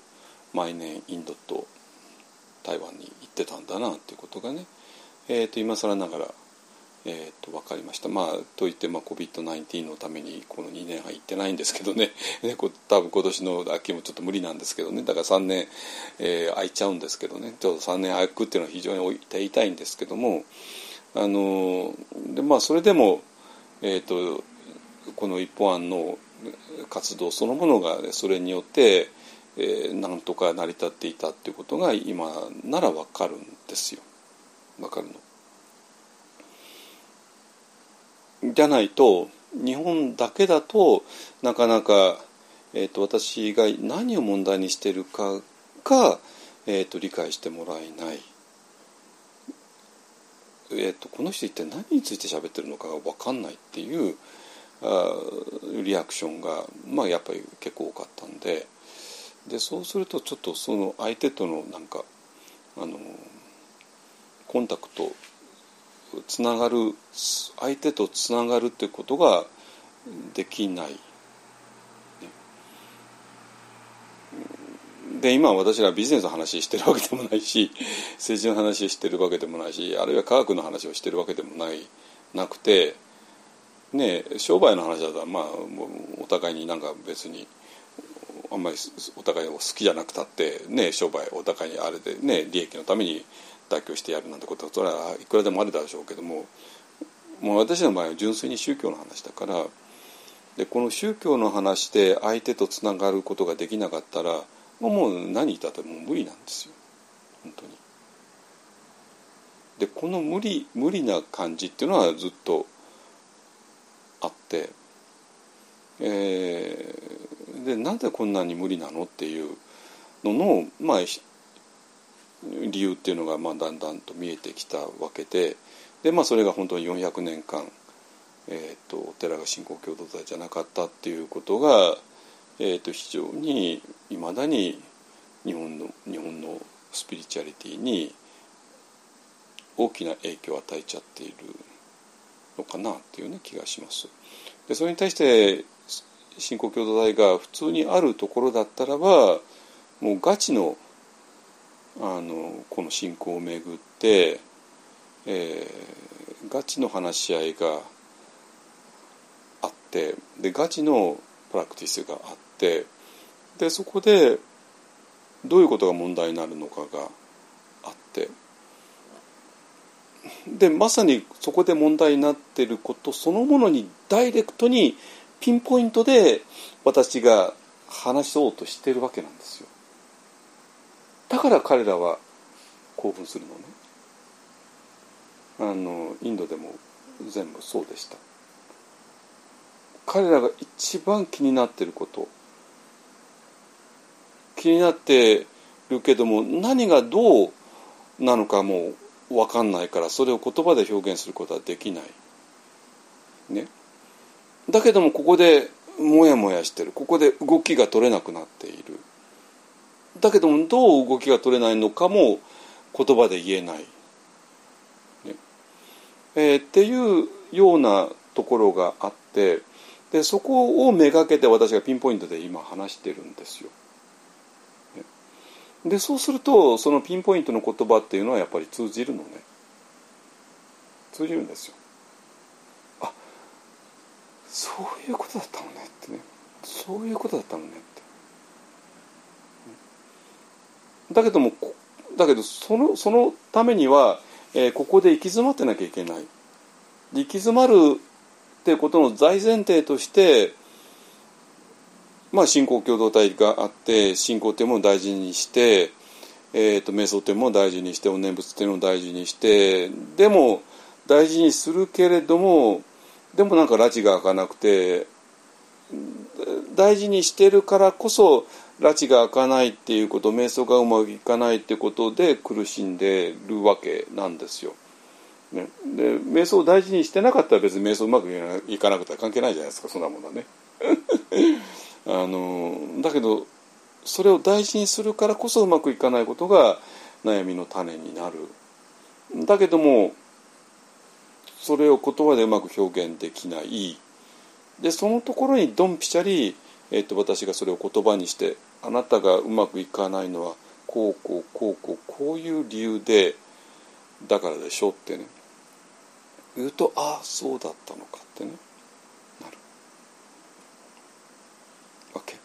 毎年インドと台湾に行ってたんだなっていうことがね、えー、と今更ながら、えー、と分かりました。まあといって、まあ、COVID-19 のためにこの2年は行ってないんですけどね 多分今年の秋もちょっと無理なんですけどねだから3年、えー、空いちゃうんですけどねちょっと3年空くっていうのは非常に言いたいんですけどもあのでまあそれでも、えーと、この一本案の活動そのものが、ね、それによってえー、なんとか成り立っていたっていうことが今ならわかるんですよ。わかるの。じゃないと日本だけだとなかなか、えーと、私が何を問題にしてるかが、えーと、理解してもらえない。えーと、この人一体何について喋ってるのかが分かんないっていうあリアクションが、まあ、やっぱり結構多かったんで。でそうするとちょっとその相手とのなんかあのコンタクトつながる相手とつながるってことができない。で今私らビジネスの話してるわけでもないし 政治の話してるわけでもないしあるいは科学の話をしてるわけでもないなくてね商売の話だったらまあお互いになんか別にあんまりお互いを好きじゃなくたってね商売お互いにあれでね利益のために妥協してやるなんてことはそれはいくらでもあるでしょうけどももう私の場合は純粋に宗教の話だからでこの宗教の話で相手とつながることができなかったらもう何言ったってもう無理なんですよ本当に。でこの無理無理な感じっていうのはずっとあって。えー、でなぜこんなに無理なのっていうのの、まあ、理由っていうのがまあだんだんと見えてきたわけでで、まあ、それが本当に400年間、えーと、お寺が信仰共同体じゃなかったっていうことが、えーと、非常にいまだに日本の日本のスピリチュアリティに大きな影響を与えちゃっているのかなっていうね気がします。でそれに対して信仰共同体が普通にあるところだったらばもうガチのあのこの信仰をめぐって、えー、ガチの話し合いがあってでガチのプラクティスがあってでそこでどういうことが問題になるのかがあってでまさにそこで問題になってることそのものにダイレクトにピンポイントで私が話そうとしてるわけなんですよ。だから彼らは興奮するのね。あのインドでも全部そうでした。彼らが一番気になってること。気になってるけども何がどうなのかもう分かんないからそれを言葉で表現することはできない。ね。だけどもここでモヤモヤしてる。ここで動きが取れなくなっている。だけどもどう動きが取れないのかも言葉で言えない、ねえー、っていうようなところがあってでそこをめがけて私がピンポイントで今話してるんですよ。でそうするとそのピンポイントの言葉っていうのはやっぱり通じるのね通じるんですよ。あそういうことだったのねってねそういうことだったのねって。だけどもだけどそのそのためには、えー、ここで行き詰まってなきゃいけない。行き詰まるっていうことの大前提としてまあ信仰共同体があって信仰っていうものを大事にして、えーと、瞑想っていうものを大事にしてお念仏っていうのを大事にしてでも大事にするけれどもでもなんか拉致が開かなくて大事にしてるからこそ拉致が開かないっていうこと瞑想がうまくいかないってことで苦しんでるわけなんですよ。ね、で瞑想を大事にしてなかったら別に瞑想うまくいかなくては関係ないじゃないですかそんなものはね。あのだけどそれを大事にするからこそうまくいかないことが悩みの種になる。だけどもそれを言葉でうまく表現できないでそのところにドンピシャリ、えーと、私がそれを言葉にしてあなたがうまくいかないのはこうこうこうこうこういう理由でだからでしょってね。言うとああそうだったのかってね。なる。わけ。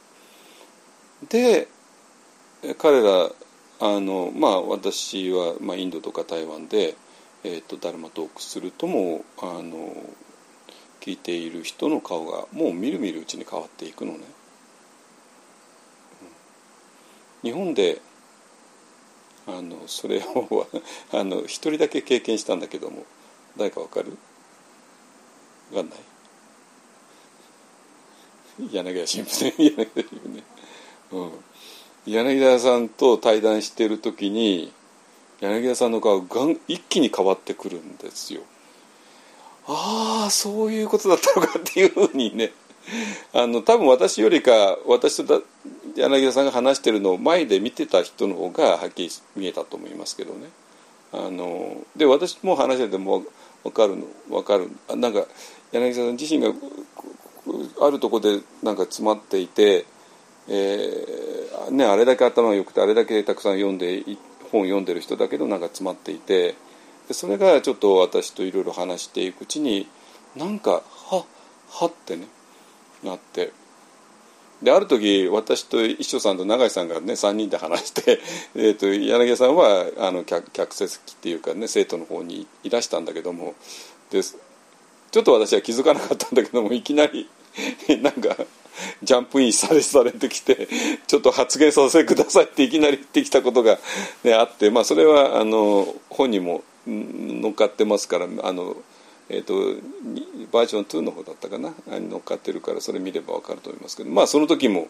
で彼らあのまあ私は、まあ、インドとか台湾で、えーと、ダルマトークするともあの聞いている人の顔がもうみるみるうちに変わっていくのね。日本であのそれを あの一人だけ経験したんだけども誰かわかる？わかんない？柳田新婦ね。柳田新婦ね、うん、柳田さんと対談してる時に柳田さんの顔が一気に変わってくるんですよ。ああそういうことだったのかっていうふうにねあの多分私よりか私と柳田さんが話してるのを前で見てた人の方がはっきり見えたと思いますけどね。あので私も話してても分かるの分かるなんか柳田さん自身があるとこでなんか詰まっていて、えーね、あれだけ頭が良くてあれだけたくさん読んで本読んでる人だけどなんか詰まっていてでそれがちょっと私といろいろ話していくうちになんかははってねなって。である時私と一緒さんと永井さんがね3人で話して えと柳さんはあの客客席っていうかね生徒の方にいらしたんだけどもでちょっと私は気づかなかったんだけどもいきなり なんかジャンプインされされてきてちょっと発言させてくださいっていきなり言ってきたことが、ね、あって、まあ、それはあの本にも乗っかってますからあのえーと、バージョン2の方だったかな？乗っかってるからそれ見れば分かると思いますけどまあその時も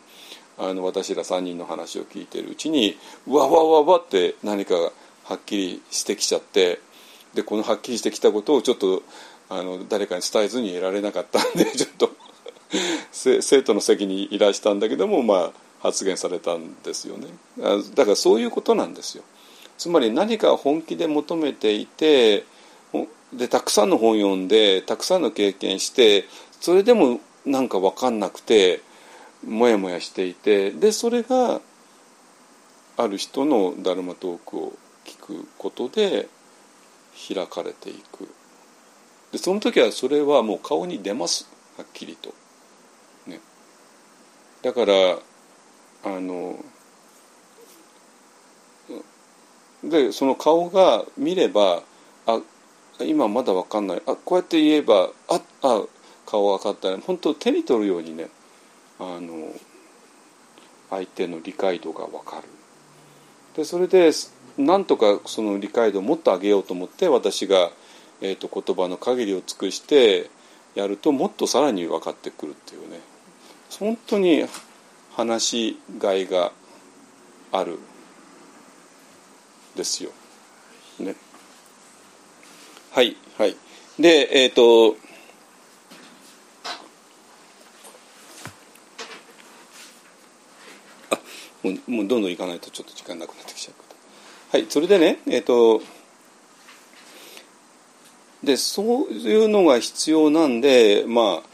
あの私ら3人の話を聞いてるうちにわわわわって何かがはっきりしてきちゃってでこのはっきりしてきたことをちょっとあの誰かに伝えずにいられなかったんで ちょっと生徒の席にいらしたんだけどもまあ発言されたんですよね。だからそういうことなんですよ。つまり何か本気で求めていてでたくさんの本読んでたくさんの経験してそれでもなんか分かんなくてモヤモヤしていてでそれがある人のダルマトークを聞くことで開かれていく。でその時はそれはもう顔に出ます。はっきりと。ね、だからあのでその顔が見ればあ今まだ分かんない。あこうやって言えばああ顔分かったら本当手に取るようにねあの相手の理解度が分かる。でそれでなんとかその理解度をもっと上げようと思って私が、えーと、言葉の限りを尽くしてやるともっとさらに分かってくるっていうね。本当に話しがいがある。ですよ。ね。はいはいでえっ、ー、とあもうもうどんどんいかないとちょっと時間なくなってきちゃうはいそれでねえっ、ー、とでそういうのが必要なんでまあ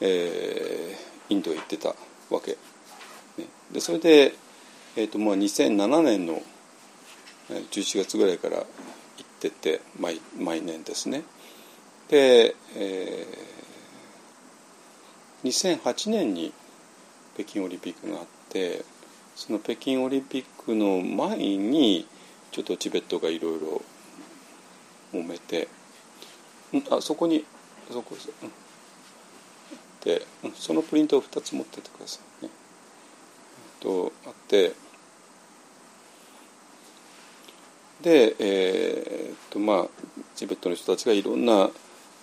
えー、インドへ行ってたわけ、ね、でそれで、えーとまあ、2007年の11月ぐらいから行ってて毎毎年ですねで、えー、2008年に北京オリンピックがあってその北京オリンピックの前にちょっとチベットがいろいろ揉めてあそこにそこで、うん、でそのプリントを2つ持っててくださいね。とあってで、えー、っとまあチベットの人たちがいろんな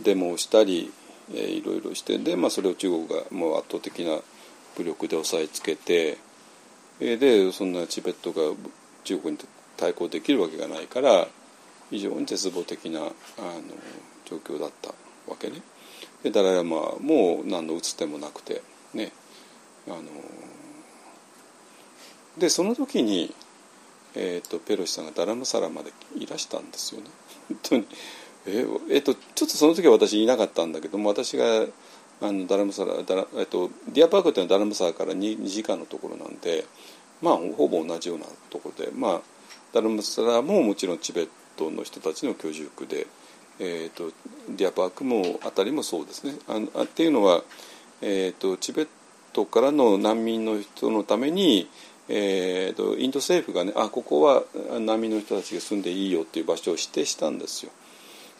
デモをしたり、えー、いろいろしてで、まあ、それを中国がもう圧倒的な武力で押さえつけて、えー、でそんなチベットが中国に対抗できるわけがないから非常に絶望的なあの状況だったわけね。でダライ・ラマはもう何の打つ手もなくてねあのでその時に、えーと、ペロシさんがダラムサラまでいらしたんですよね。本当にええー、とちょっとその時は私いなかったんだけども私があのダラムサラダラ、えーと、ディアパークっていうのはダラムサラから 2, 2時間のところなんでまあほぼ同じようなところでまあダルムサラももちろんチベットの人たちの居住区で、えーと、ディアパークもあたりもそうですね。ああっていうのは、えーと、チベットからの難民の人のために、えーと、インド政府がねあここは難民の人たちが住んでいいよっていう場所を指定したんですよ。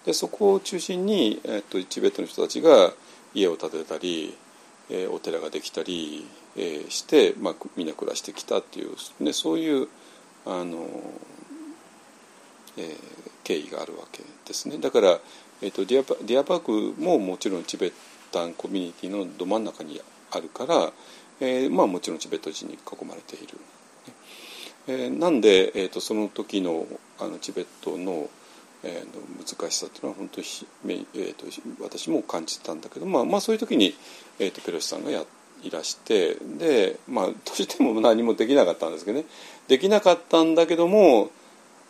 でそこを中心に、えー、とチベットの人たちが家を建てたり、えー、お寺ができたり、えー、して、まあ、みんな暮らしてきたっていう、ね、そういうあの、えー、経緯があるわけですねだから、えーと、ディアパディアパークももちろん Tibetan コミュニティのど真ん中にあるから、えーまあ、もちろんチベット人に囲まれている。えー、なんで、えーと、その時のあのチベットの,、えー、の難しさというのは本当に、えーと、私も感じてたんだけど、まあ、まあそういう時に、えーと、ペロシさんがやいらしてでまあどうしても何もできなかったんですけどね。できなかったんだけども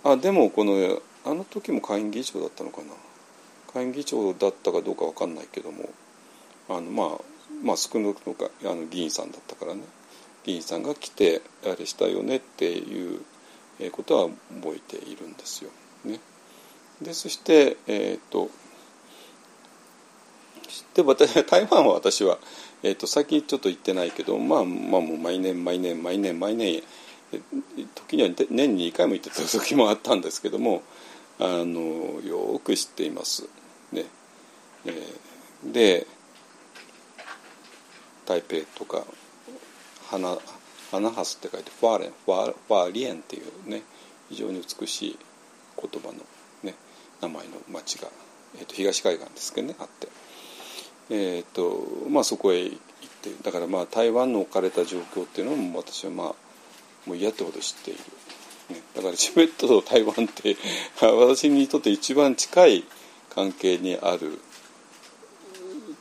あでもこのあの時も下院議長だったのかな。下院議長だったかどうか分かんないけどもあの、まあ、まあ少なくともあの議員さんだったからね議員さんが来てあれしたよねっていうことは覚えているんですよ。ね、でそして、えーと、で私 台湾は私は、えーと、最近ちょっと行ってないけど、まあ、まあもう毎年毎年毎年毎年時には年に2回も行ってた時もあったんですけどもあのよく知っています。ねえー、で台北とか花花ハスって書いてファーレンファーリエンっていうね非常に美しい言葉の、ね、名前の町が、えーと、東海岸ですけどねあって、えーとまあ、そこへ行ってだからまあ台湾の置かれた状況っていうのも私はまあもう嫌ってほど知っている、ね、だから チベットと台湾って私にとって一番近い関係にある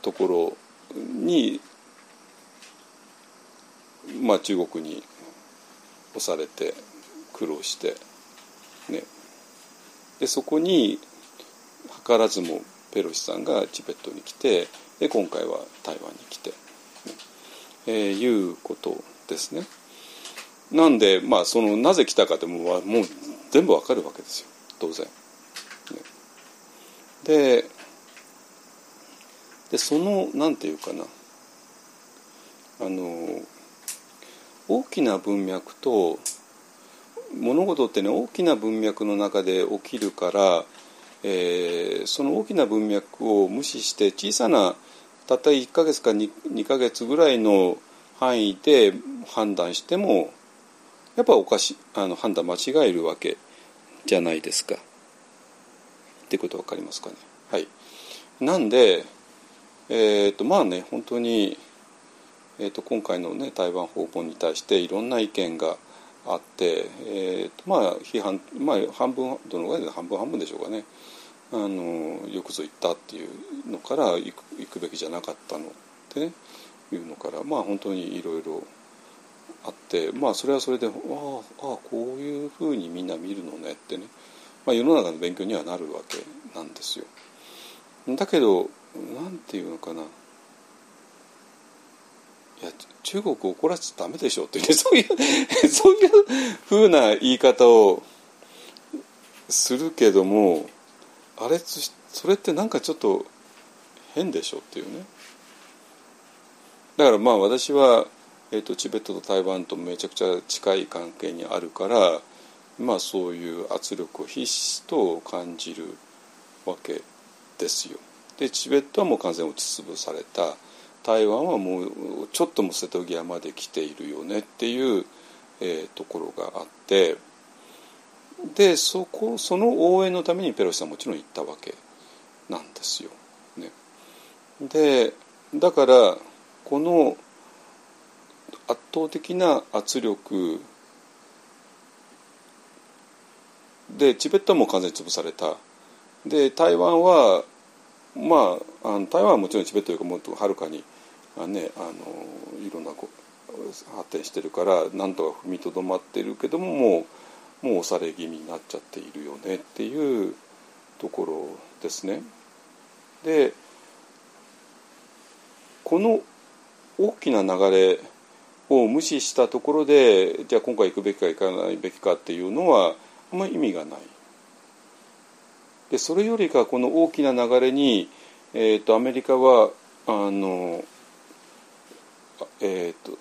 ところにまあ、中国に押されて苦労して、ね、でそこに図らずもペロシさんがチベットに来てで今回は台湾に来て、ね。えー、いうことですね。なんで、まあ、そのなぜ来たかってもうもう全部わかるわけですよ。当然。ね、ででそのなんていうかな。あの大きな文脈と物事ってね大きな文脈の中で起きるから、えー、その大きな文脈を無視して小さなたった1ヶ月か 2, 2ヶ月ぐらいの範囲で判断してもやっぱおかしあの判断間違えるわけじゃないですか。ってこと分かりますかね。はい、なんで、えーとまあね本当にえーと、今回の、ね、台湾訪問に対していろんな意見があって、えーとまあ、批判、まあ、半分どのぐらいで半分半分でしょうかね。あのよくぞ言ったっていうのから行く行くべきじゃなかったのってねいうのからまあ本当にいろいろあってまあそれはそれでああこういうふうにみんな見るのねってね、まあ、世の中の勉強にはなるわけなんですよ。だけどなんていうのかな。いや中国怒らせちゃダメでしょっていうねそういう そういうふうな言い方をするけどもあれそれってなんかちょっと変でしょっていうねだからまあ私は、えーと、チベットと台湾とめちゃくちゃ近い関係にあるからまあそういう圧力をひしひしと感じるわけですよ。でチベットはもう完全に落ち潰された台湾はもうちょっとも瀬戸際まで来ているよねっていう、えー、ところがあってでそこその応援のためにペロシさんもちろん行ったわけなんですよ。ね、でだからこの圧倒的な圧力でチベットも完全に潰されたで台湾はまああの台湾はもちろんチベットよりもっとはるかにあ、ね、あのいろんなこ発展してるからなんとか踏みとどまってるけどももうもう押され気味になっちゃっているよねっていうところですね。でこの大きな流れを無視したところでじゃあ今回行くべきか行かないべきかっていうのはあんまり意味がない。でそれよりかこの大きな流れに、えーと、アメリカはあの、えーと、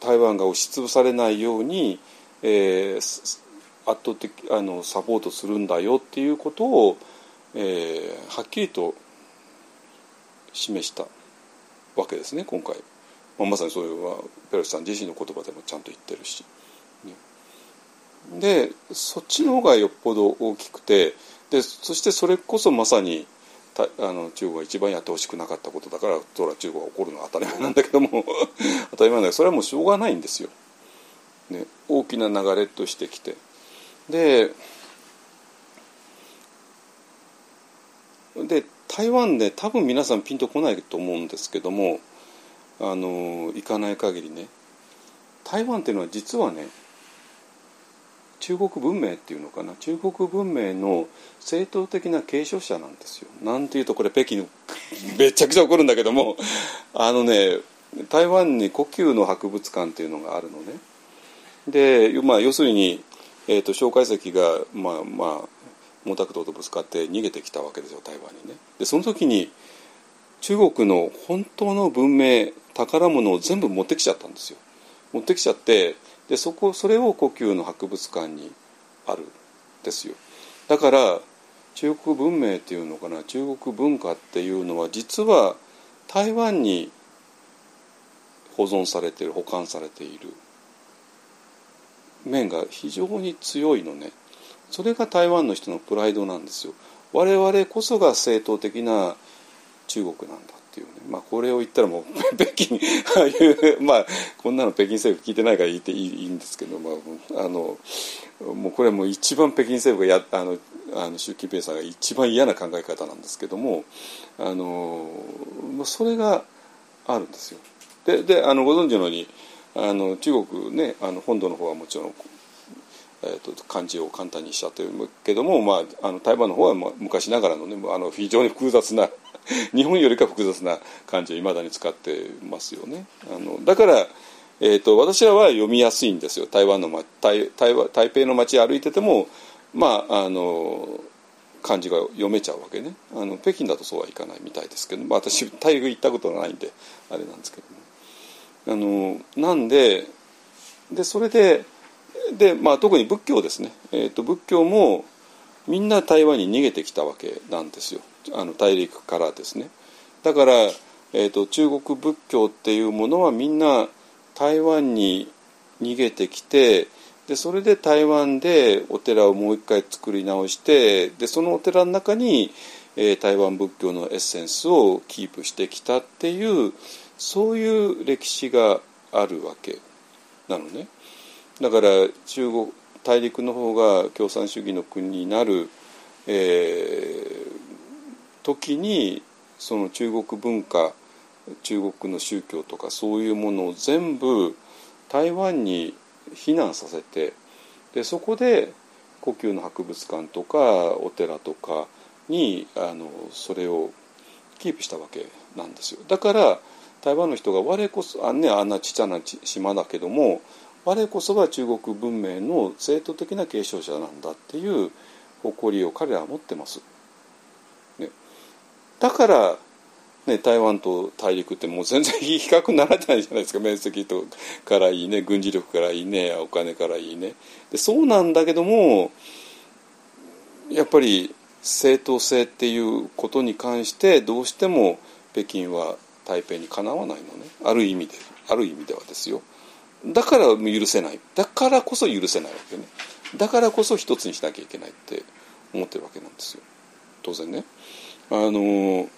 台湾が押しつぶされないように、えー、圧倒的あのサポートするんだよっていうことを、えー、はっきりと示したわけですね今回、まあ、まさにそれはペロシさん自身の言葉でもちゃんと言ってるし。でそっちの方がよっぽど大きくてでそしてそれこそまさにあの中国が一番やってほしくなかったことだからそれは中国が怒るのは当たり前なんだけども 当たり前なんだけどそれはもうしょうがないんですよ。ね、大きな流れとしてきて。でで台湾で多分皆さんピンとこないと思うんですけどもあの行かない限りね台湾っていうのは実はね中国文明っていうのかな？中国文明の正統的な継承者なんですよ。なんていうとこれ北京めちゃくちゃ怒るんだけどもあのね台湾に故宮の博物館っていうのがあるのね。で、まあ、要するに、えーと、蒋介石がまあまあ毛沢東とぶつかって逃げてきたわけですよ台湾にね。でその時に中国の本当の文明宝物を全部持ってきちゃったんですよ。持ってきちゃってでそこそれを故宮の博物館にあるんですよ。だから中国文明っていうのかな中国文化っていうのは実は台湾に保存されている保管されている面が非常に強いのね。それが台湾の人のプライドなんですよ。我々こそが正統的な中国なんだていうね、まあ、これを言ったらもう 北京ああいうまあこんなの北京政府聞いてないから言っていいんですけど、まあ、あのもうこれはもう一番北京政府がやあのあの習近平さんが一番嫌な考え方なんですけどもあのそれがあるんですよ。でであのご存知のようにあの中国ねあの本土の方はもちろんえーと、漢字を簡単にしちゃってるけども、まあ、あの台湾の方は昔ながらの,、ね、あの非常に複雑な 日本よりか複雑な漢字をいまだに使ってますよね。あのだから、えーと、私らは読みやすいんですよ。台湾の台台台北の街歩いててもまああの漢字が読めちゃうわけね。あの北京だとそうはいかないみたいですけど、まあ、私大陸行ったことないんであれなんですけどもあのなんででそれでで、まあ、特に仏教ですね、えーと仏教もみんな台湾に逃げてきたわけなんですよ。あの大陸からですね。だから、えーと、中国仏教っていうものはみんな台湾に逃げてきてでそれで台湾でお寺をもう一回作り直してでそのお寺の中に、えー、台湾仏教のエッセンスをキープしてきたっていうそういう歴史があるわけなのね。だから中国大陸の方が共産主義の国になる、えー、時にその中国文化中国の宗教とかそういうものを全部台湾に避難させてでそこで故宮の博物館とかお寺とかにあのそれをキープしたわけなんですよ。だから台湾の人が我こそあ,、ね、あんなちっちゃな島だけども我こそが中国文明の正統的な継承者なんだっていう誇りを彼らは持ってます。ね、だから、ね、台湾と大陸ってもう全然比較にならないじゃないですか。面積とからいいね軍事力からいいねお金からいいね。でそうなんだけどもやっぱり正当性っていうことに関してどうしても北京は台北にかなわないのね。ある意味である意味ではですよ。だから許せない。だからこそ許せないわけね。だからこそ一つにしなきゃいけないって思ってるわけなんですよ。当然ね。あの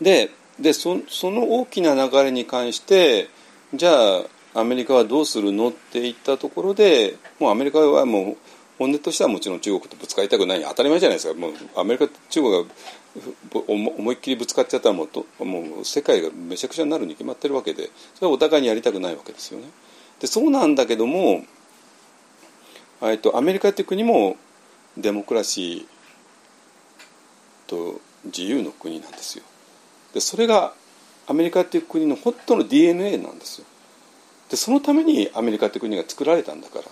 ででそその大きな流れに関してじゃあアメリカはどうするのって言ったところでもうアメリカはもう本音としてはもちろん中国とぶつかりたくない当たり前じゃないですか。もうアメリカ中国が思いっきりぶつかっちゃったらもうもう世界がめちゃくちゃになるに決まってるわけでそれはお互いにやりたくないわけですよね。でそうなんだけども、えっと、アメリカっていう国もデモクラシーと自由の国なんですよ。でそれがアメリカっていう国の本当の DNA なんですよ。でそのためにアメリカっていう国が作られたんだから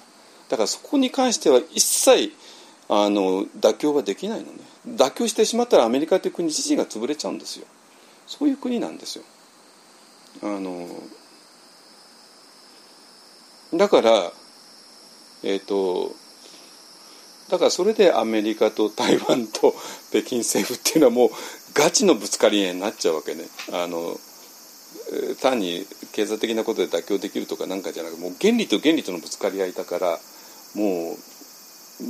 だからそこに関しては一切あの妥協はできないのね。妥協してしまったらアメリカという国自身が潰れちゃうんですよ。そういう国なんですよ。あのだからえっ、ー、とだからそれでアメリカと台湾と 北京政府っていうのはもうガチのぶつかり合いになっちゃうわけね。あの単に経済的なことで妥協できるとかなんかじゃなくもう原理と原理とのぶつかり合いだからもう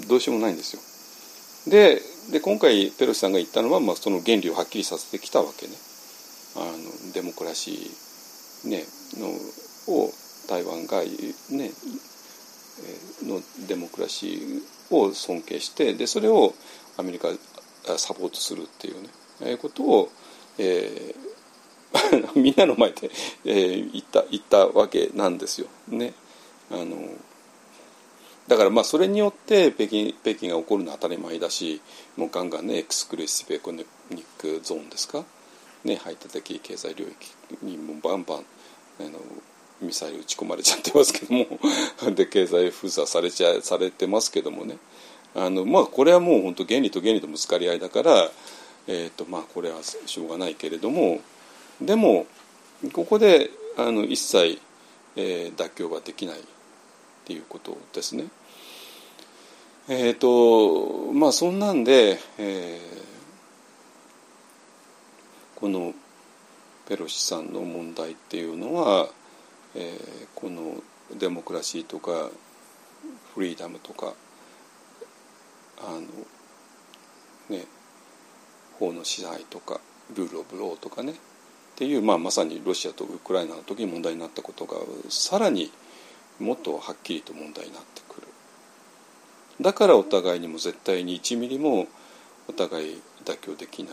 どうしようもないんですよ。でで今回ペロシさんが言ったのは、まあ、その原理をはっきりさせてきたわけね。あのデモクラシー、ね、のを台湾が、ね、のデモクラシーを尊敬してでそれをアメリカサポートするっていうね、えー、ことを、えー、みんなの前で、えー、言った言ったわけなんですよ。ね、あのだからまあそれによって北京北京が起こるのは当たり前だしもうガンガンねエクスクルーシブエコノミックゾーンですか、ね、排他的経済領域にもバンバンあのミサイル撃ち込まれちゃってますけども。で経済封鎖されちゃされてますけどもね。あのまあこれはもう本当原理と原理とぶつかり合いだから、えーとまあ、これはしょうがないけれども。でもここであの一切、えー、妥協はできないっていうことですね。えっ、ー、とまあそんなんで、えー、このペロシさんの問題っていうのは、えー、このデモクラシーとかフリーダムとかあのね法の支配とかルール・オブ・ローとかねっていう、まあ、まさにロシアとウクライナの時に問題になったことがさらにもっとはっきりと問題になってくる。だからお互いにも絶対に1ミリもお互い妥協できない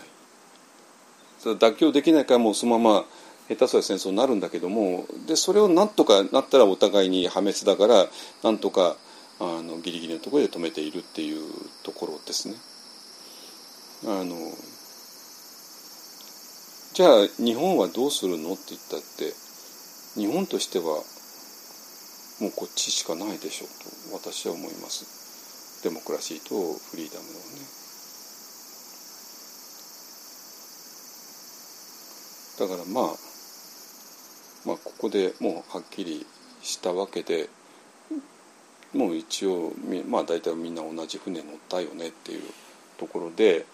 妥協できないからもうそのまま下手すら戦争になるんだけどもでそれをなんとかなったらお互いに破滅だからなんとかあのギリギリのところで止めているっていうところですね。あのじゃあ日本はどうするのって言ったって日本としてはもうこっちしかないでしょうと私は思います。デモクラシーとフリーダムのね。だからまあまあここでもうはっきりしたわけでもう一応まあ大体みんな同じ船乗ったよねっていうところで、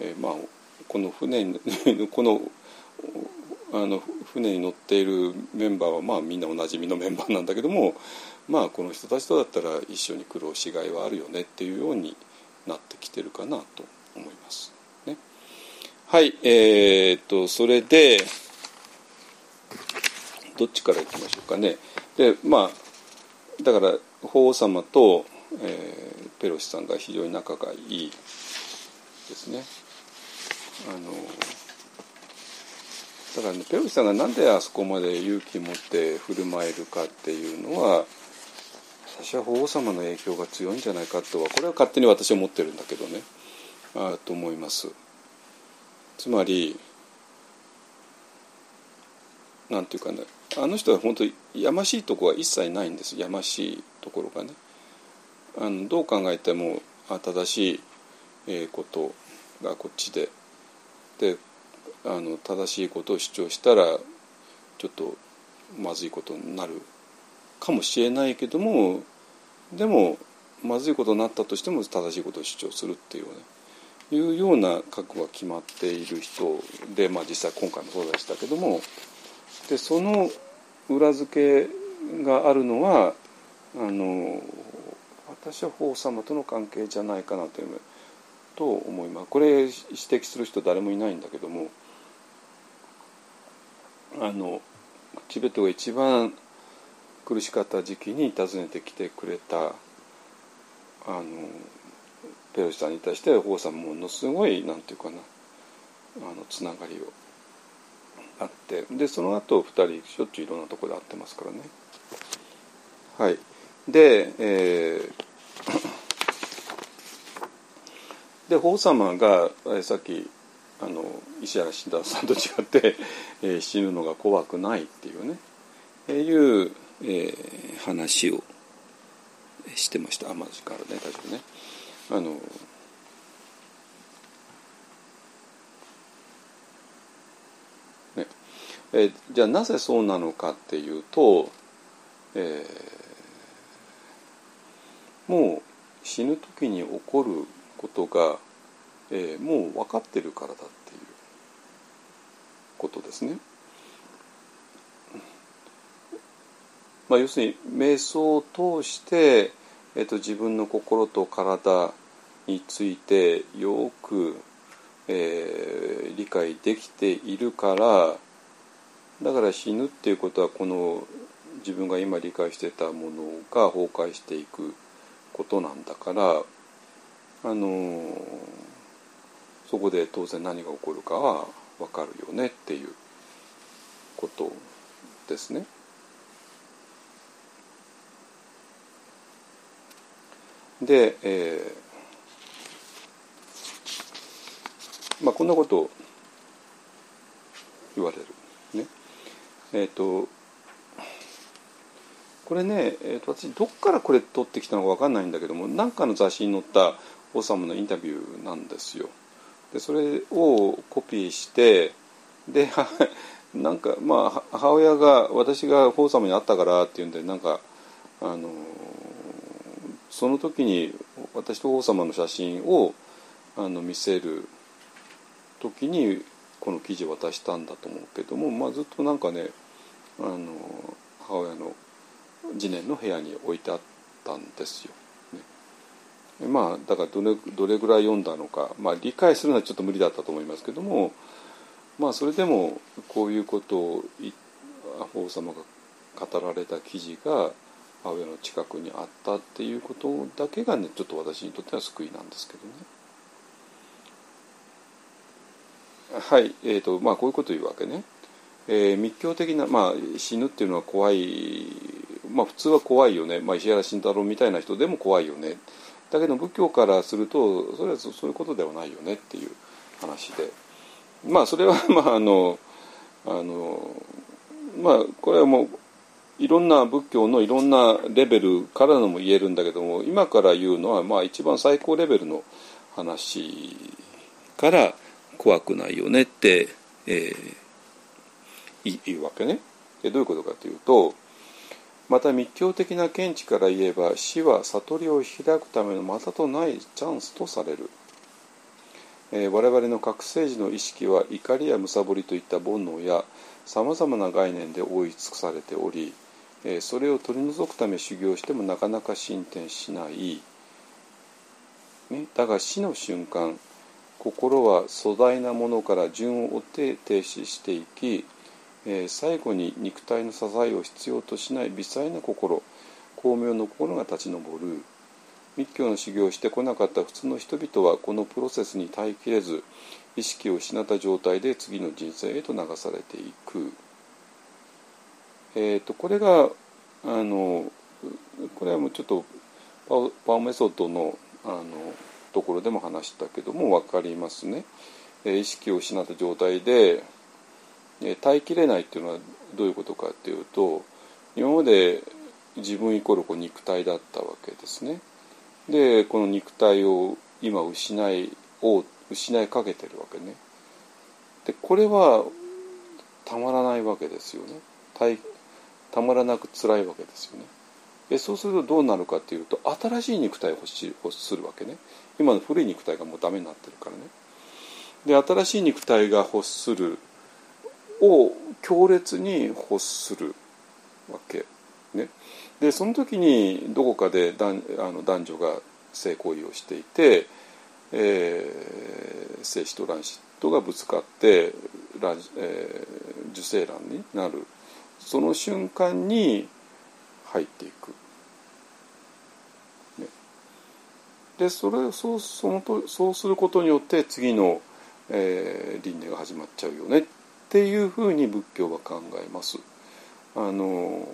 えー、まあこの船 このあの船に乗っているメンバーはまあみんなおなじみのメンバーなんだけどもまあこの人たちとだったら一緒に苦労しがいはあるよねっていうようになってきてるかなと思います。ね、はいえー、っとそれでどっちからいきましょうかね。でまあだから法皇様と、えー、ペロシさんが非常に仲がいいですね。あのだからねペロシさんがなんであそこまで勇気持って振る舞えるかっていうのは私は法皇様の影響が強いんじゃないかとはこれは勝手に私は思ってるんだけどね。あと思います。つまりなんていうかねあの人は本当にやましいとこは一切ないんです。やましいところがね。あのどう考えてもあ正しい、えことがこっちで。であの正しいことを主張したらちょっとまずいことになる。かもしれないけどもでもまずいことになったとしても正しいことを主張するっていうねいうような覚悟が決まっている人で、まあ、実際今回もそうでしたけどもでその裏付けがあるのはあの私は法様との関係じゃないかなというと思います。これ指摘する人誰もいないんだけどもあのチベットが一番苦しかった時期に訪ねてきてくれたあのペロシさんに対して法さんものすごいなんていうかなあのつながりをあってでその後二人しょっちゅういろんなところで会ってますからね。はいで、えー、で法様がさっきあの石原慎太郎さんと違って、えー、死ぬのが怖くないっていうね、えー、いう、えー、話をしてました天地からね確かね。あのねえじゃあなぜそうなのかっていうと、えー、もう死ぬ時に起こることが、えー、もう分かってるからだっていうことですね。まあ、要するに瞑想を通してえーと、自分の心と体についてよく、えー、理解できているからだから死ぬっていうことはこの自分が今理解してたものが崩壊していくことなんだからあのー、そこで当然何が起こるかは分かるよねっていうことですね。で、えーまあ、こんなことを言われる。ねえーと、これね、えーと、私どっからこれ取ってきたのか分かんないんだけども何かの雑誌に載った王様のインタビューなんですよ。でそれをコピーしてで なんかまあ母親が私が王様に会ったからっていうんでなんかあのその時に私と王様の写真をあの見せる時にこの記事を渡したんだと思うけども、まあ、ずっとなんかねあの母親の次年の部屋に置いてあったんですよ。まあだからどれどれぐらい読んだのか、まあ、理解するのはちょっと無理だったと思いますけどもまあそれでもこういうことを王様が語られた記事が母親の近くにあったっていうことだけがねちょっと私にとっては救いなんですけどね。はいえーとまあ、こういうこと言うわけね。えー、密教的な、まあ、死ぬっていうのは怖い、まあ、普通は怖いよね、まあ、石原慎太郎みたいな人でも怖いよねだけど仏教からするとそれはそういうことではないよねっていう話でまあそれはまああのあのまあこれはもういろんな仏教のいろんなレベルからのも言えるんだけども今から言うのはまあ一番最高レベルの話から怖くないよねって、えー、言うわけね。でどういうことかというとまた密教的な見地から言えば死は悟りを開くためのまたとないチャンスとされる。えー、我々の覚醒時の意識は怒りやむさぼりといった煩悩やさまざまな概念で覆い尽くされておりえそれを取り除くため修行してもなかなか進展しない、ね、だが死の瞬間心は粗大なものから順を追って停止していき、え最後に肉体の支えを必要としない微細な心巧妙の心が立ち上る密教の修行をしてこなかった普通の人々はこのプロセスに耐えきれず意識を失った状態で次の人生へと流されていく。えーと、これがあのこれはもうちょっとパワーメソッドのあのところでも話したけども分かりますね。えー意識を失った状態で、えー耐えきれないっていうのはどういうことかっていうと今まで自分イコールこう肉体だったわけですね。でこの肉体を今失いを失いかけてるわけね。でこれはたまらないわけですよね。たまらなく辛いわけですよね。でそうするとどうなるかっていうと新しい肉体を欲し欲するわけね。今の古い肉体がもうダメになってるからね。で新しい肉体が欲するを強烈に欲するわけ。ね、でその時にどこかで男あの男女が性行為をしていて、えー精子と卵子とがぶつかって卵、えー受精卵になるその瞬間に入っていく。ね、でそれそうそのとそうすることによって次の、えー輪廻が始まっちゃうよねっていうふうに仏教は考えます。あの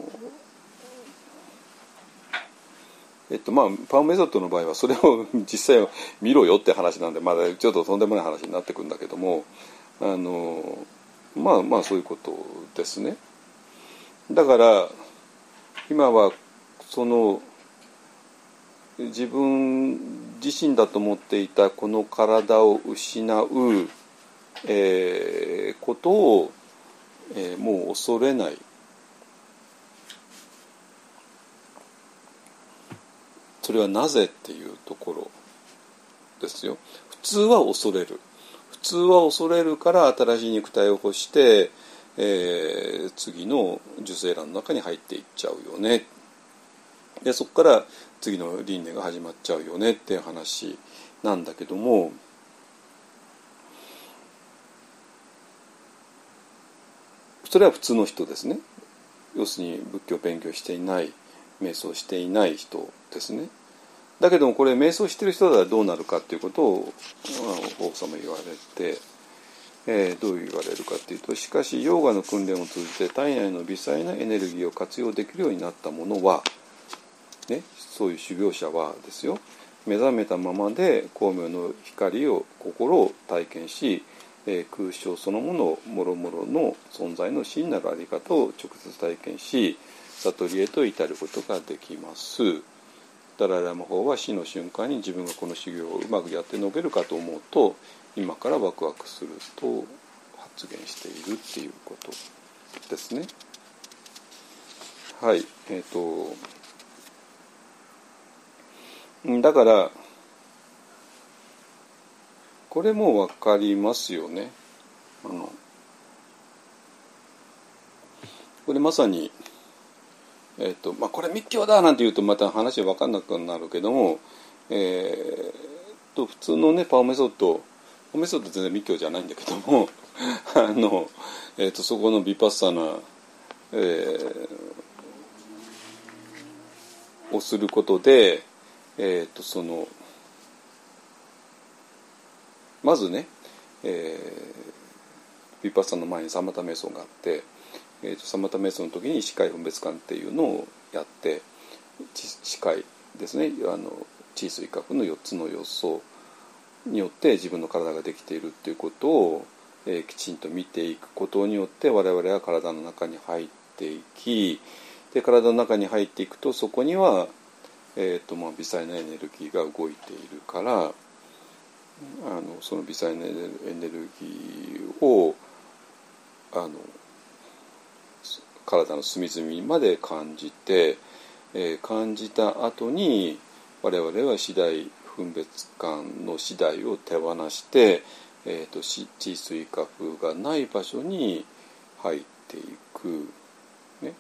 えっとまあ、パウメソッドの場合はそれを 実際見ろよって話なんでまだちょっととんでもない話になってくるんだけどもあのまあまあそういうことですね。だから今はその自分自身だと思っていたこの体を失う、えーことを、えーもう恐れない。それはなぜっていうところ。ですよ。普通は恐れる。普通は恐れるから新しい肉体を欲して、えー次の受精卵の中に入っていっちゃうよね。でそこから次の輪廻が始まっちゃうよねっていう話なんだけどもそれは普通の人ですね。要するに仏教を勉強していない瞑想していない人ですね。だけどもこれ瞑想してる人だったらどうなるかっていうことをあの法様言われて、えーどう言われるかっていうとしかしヨーガの訓練を通じて体内の微細なエネルギーを活用できるようになったものは、ね、そういう修行者はですよ目覚めたままで光明の光を心を体験し、えー空想そのものもろもろの存在の真なるあり方を直接体験し悟りへと至ることができます。ダライラマ法は死の瞬間に自分がこの修行をうまくやって述べるかと思うと今からワクワクすると発言しているっていうことですね。はいえっ、とんだからこれも分かりますよね。あのこれまさにえーとまあ、これ密教だなんて言うとまた話分かんなくなるけども、えーと普通のねパオメソッドパオメソッド全然密教じゃないんだけども あの、えー、とそこのビパッサナ、えーをすることで、えー、とそのまずね、えー、ビパッサナの前にサマタ瞑想があって。えー、とサマタ瞑想の時に視界分別感っていうのをやってち視界ですね。あの地水化の4つの要素によって自分の体ができているっていうことを、えーきちんと見ていくことによって我々は体の中に入っていきで体の中に入っていくとそこには、えーとまあ、微細なエネルギーが動いているからあのその微細なエネルギーをあの体の隅々まで感じて、えー感じた後に我々は次第分別感の次第を手放して、えー、とし地水化風がない場所に入っていく、ね、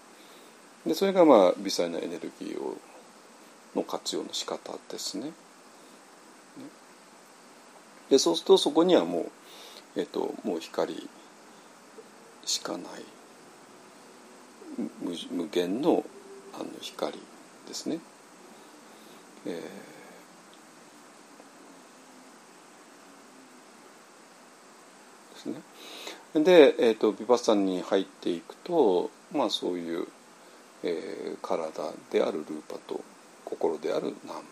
でそれがまあ微細なエネルギーをの活用の仕方ですね。でそうするとそこにはもう,、えー、ともう光しかない。無限のあの光ですね。えーですね。で、えー、とビパッサナに入っていくと、まあ、そういう、えー体であるルーパと心であるナーマっ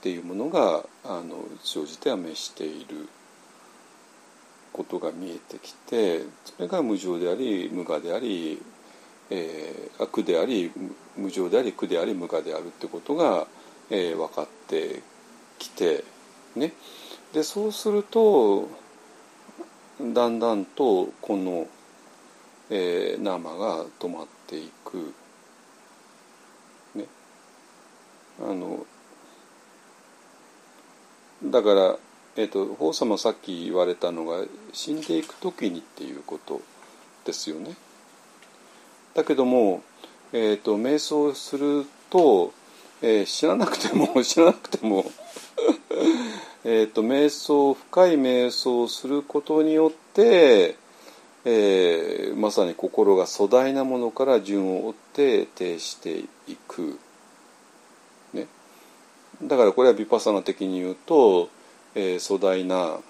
ていうものがあの生じては滅していることが見えてきてそれが無常であり無我であり、えー、苦であり無常であり苦であり無我であるってことが、えー、分かってきてねでそうするとだんだんとこの、えー、生が止まっていく。ね、あのだから、えーと、法様さっき言われたのが死んでいく時にっていうことですよね。だけども、えーと、瞑想すると、えー、知らなくても 知らなくても えと瞑想深い瞑想をすることによって、えー、まさに心が粗大なものから順を追って呈していく。ね、だからこれはヴィパサナ的に言うと、えー、壮大な、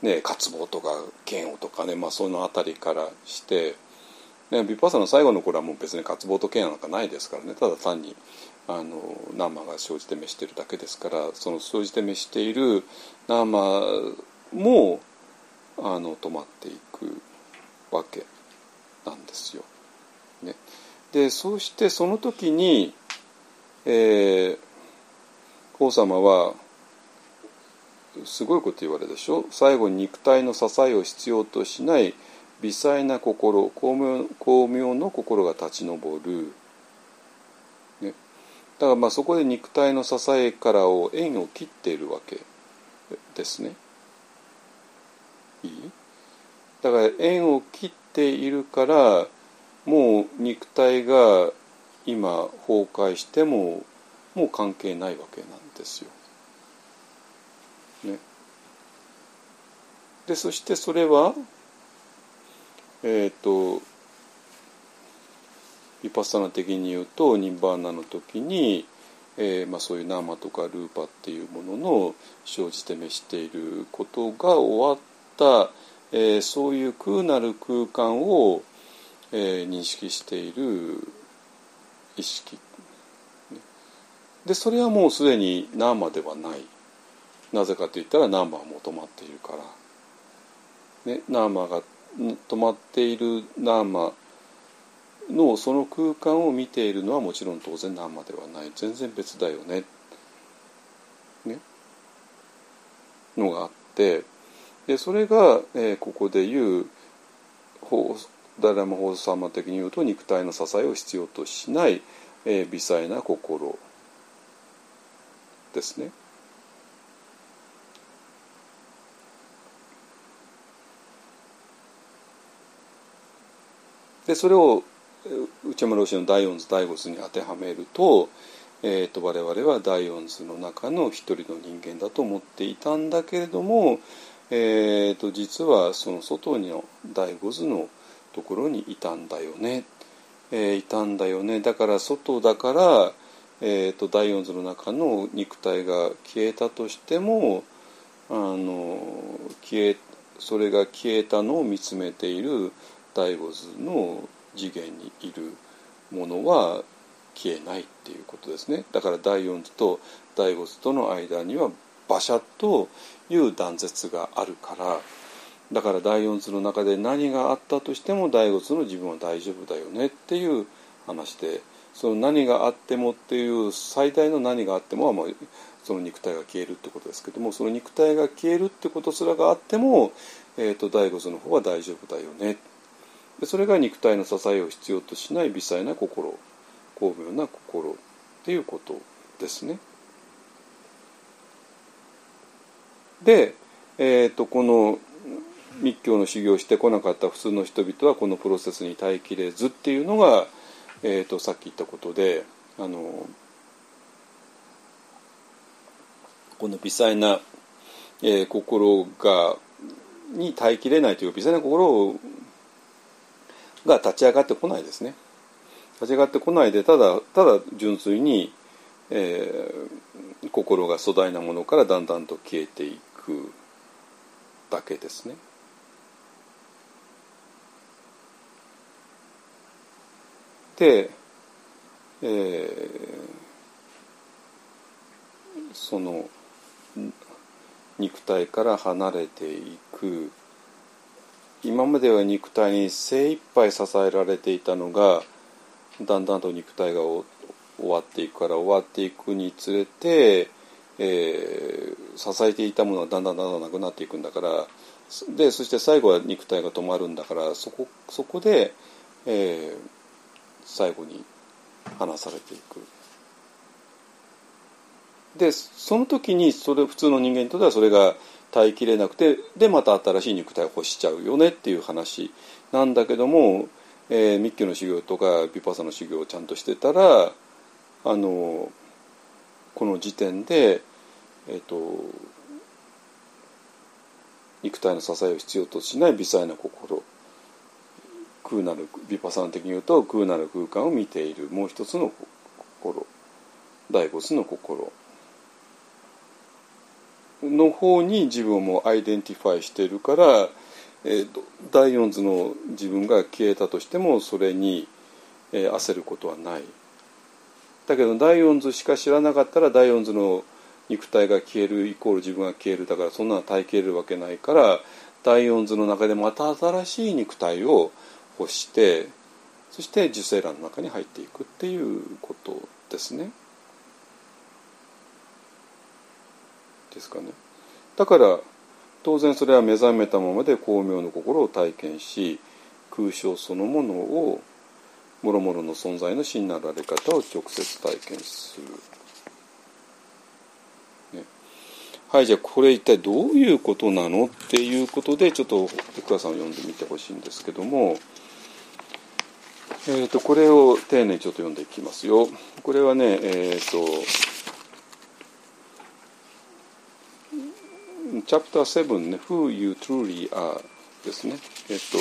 ね、渇望とか嫌悪とかね、まあ、その辺りからして、ね、ヴィパッサの最後の頃はもう別に渇望と嫌悪なんかないですからね。ただ単にあの生が生じて召してるだけですからその生じて召している生もあの止まっていくわけなんですよ。ね、でそうしてその時に、えー、王様はすごいこと言われるでしょ？最後に肉体の支えを必要としない微細な心巧妙巧妙の心が立ち上る、ね、だからまあそこで肉体の支えからを縁を切っているわけ。ですね。いい？だから縁を切っているからもう肉体が今崩壊してももう関係ないわけなんですよ。ね、でそしてそれはえっ、ー、とヴィパッサナ的に言うとニンバーナの時に、えーまあ、そういうナーマとかルーパっていうものの生じて召していることが終わった、えー、そういう空なる空間を、えー、認識している意識。でそれはもうすでにナーマではない。なぜかといったらナーマはもう止まっているから、ね、ナーマが止まっているナーマのその空間を見ているのはもちろん当然ナーマではない。全然別だよね。ね。のがあって。でそれが、えー、ここで言うダラマ法様的に言うと肉体の支えを必要としない、えー、微細な心ですね。でそれを内山老師の第四図第五図に当てはめると,、えーと、我々は第四図の中の一人の人間だと思っていたんだけれども、えーと、実はその外の第五図のところにいたんだよね、えー、いたんだよね。だから外だから、えーと第四図の中の肉体が消えたとしてもあの消えそれが消えたのを見つめている第五図の次元にいるものは消えないっていうことですね。だから第四図と第五図との間には馬車という断絶があるから。だから第四図の中で何があったとしても第五図の自分は大丈夫だよねっていう話で。その何があってもっていう最大の何があってもはもうその肉体が消えるってことですけど。もその肉体が消えるってことすらがあっても、えーと、第五図の方は大丈夫だよね。でそれが肉体の支えを必要としない微細な心巧妙な心っていうことですね。で、えーと、この密教の修行をしてこなかった普通の人々はこのプロセスに耐えきれずっていうのが、えーと、さっき言ったことであのこの微細な、えー、心がに耐えきれないという微細な心をが立ち上がってこないですね立ち上がってこないでただただ純粋に、えー、心が粗大なものからだんだんと消えていくだけですね。で、えー、その肉体から離れていく、今までは肉体に精一杯支えられていたのがだんだんと肉体が終わっていくから終わっていくにつれて、えー、支えていたものはだんだんだんだんなくなっていくんだからでそして最後は肉体が止まるんだからそこそこで、えー、最後に離されていく。でその時にそれ普通の人間にとってはそれが耐えきれなくてでまた新しい肉体を欲しちゃうよねっていう話なんだけども、えー、密教の修行とかビパサの修行をちゃんとしてたらあのこの時点で、えーと、肉体の支えを必要としない微細な心。空なるビパサナ的に言うと空なる空間を見ている。もう一つの心。第五つの心。の方に自分をもう identify しているから、えー、第四図の自分が消えたとしてもそれに、えー、焦ることはない。だけど第四図しか知らなかったら第四図の肉体が消えるイコール自分が消えるだからそんなの耐えきれるわけないから第四図の中でまた新しい肉体を欲してそして受精卵の中に入っていくっていうことですね。ですかねだから当然それは目覚めたままで光明の心を体験し空想そのものをもろもろの存在の真なられ方を直接体験する。ね、はいじゃあこれ一体どういうことなのっていうことでちょっと福田さんを読んでみてほしいんですけども、えーと、これを丁寧にちょっと読んでいきますよ。これはねえっ、ー、とチャプター7ね、Who You Truly Are ですね。えっと、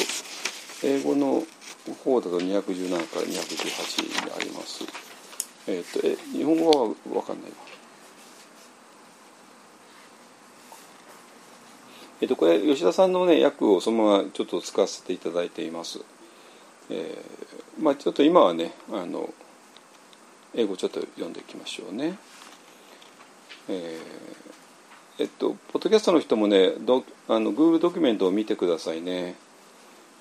英語の方だと217から218にあります。えっと、え、日本語はわかんないわ。えっと、これ、吉田さんのね、訳をそのままちょっと使わせていただいています。えー、まあちょっと今はね、あの、英語ちょっと読んでいきましょうね。えーえっと、ポッドキャストの人もね、どあの Google ドキュメントを見てくださいね。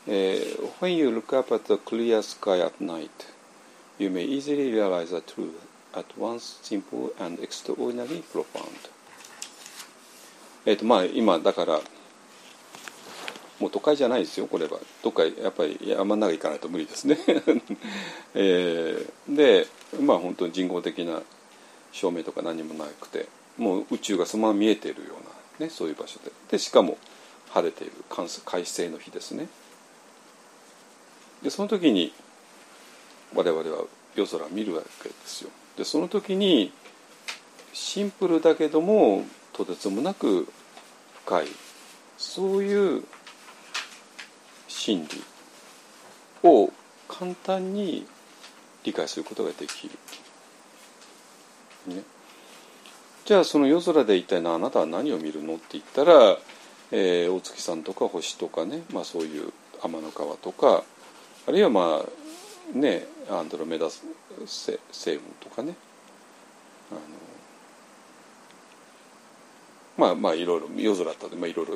えー、When you look up at the clear sky at night, you may easily realize the truth at once simple and extraordinarily profound. えっと、まあ、今、だから、もう都会じゃないですよ、これは。どっか、やっぱり山の中行かないと無理ですね。えー、で、まあ、本当に人工的な照明とか何もなくて。もう宇宙がそのまま見えているような、ね、そういう場所で。でしかも晴れている快晴の日ですね。でその時に我々は夜空を見るわけですよ。でその時にシンプルだけどもとてつもなく深いそういう真理を簡単に理解することができる。ね、じゃあその夜空で一体なあなたは何を見るのって言ったら、えー、お月さんとか星とかね、まあ、そういう天の川とかあるいはまあねアンドロメダ星雲とかね。あのまあまあいろいろ夜空だったら、まあ、いろいろ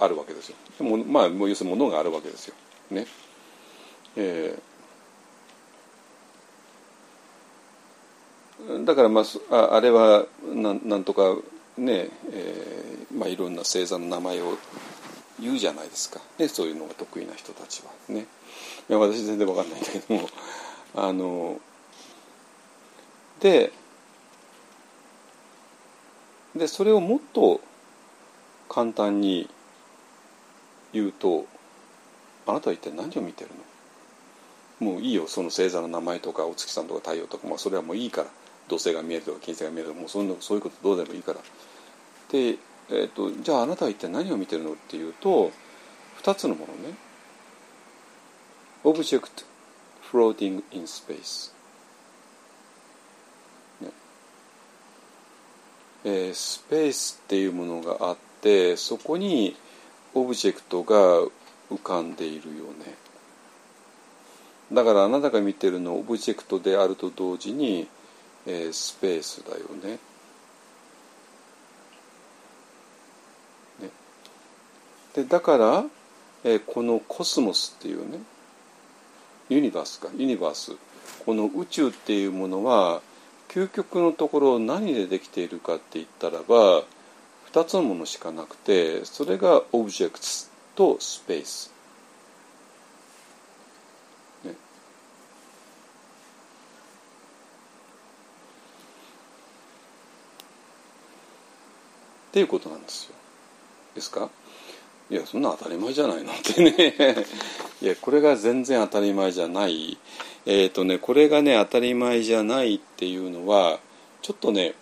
あるわけですよ。もまあ要するにものがあるわけですよ。ね。えーだからまああれはなんなんとかね、えー、まあいろんな星座の名前を言うじゃないですか、ね、そういうのが得意な人たちはね。いや私全然わかんないんだけども。あのででそれをもっと簡単に言うとあなたは一体何を見てるの？もういいよその星座の名前とかお月さんとか太陽とか、まあ、それはもういいから。土星が見えるとか金星が見えるとかもうそういうのそういうことどうでもいいから。で、えーと、じゃああなたは一体何を見てるのっていうと2つのものね。Object floating in space、ね。えー、スペースっていうものがあってそこにオブジェクトが浮かんでいるよね。だからあなたが見てるのオブジェクトであると同時にえー、スペースだよね。ねでだから、えーこのコスモスっていうねユニバースかユニバースこの宇宙っていうものは究極のところ何でできているかって言ったらば2つのものしかなくてそれがオブジェクトとスペース。っていうことなんですよ。ですか？いやそんな当たり前じゃないのってね。いやこれが全然当たり前じゃない。えっ、とねこれがね当たり前じゃないっていうのはちょっとね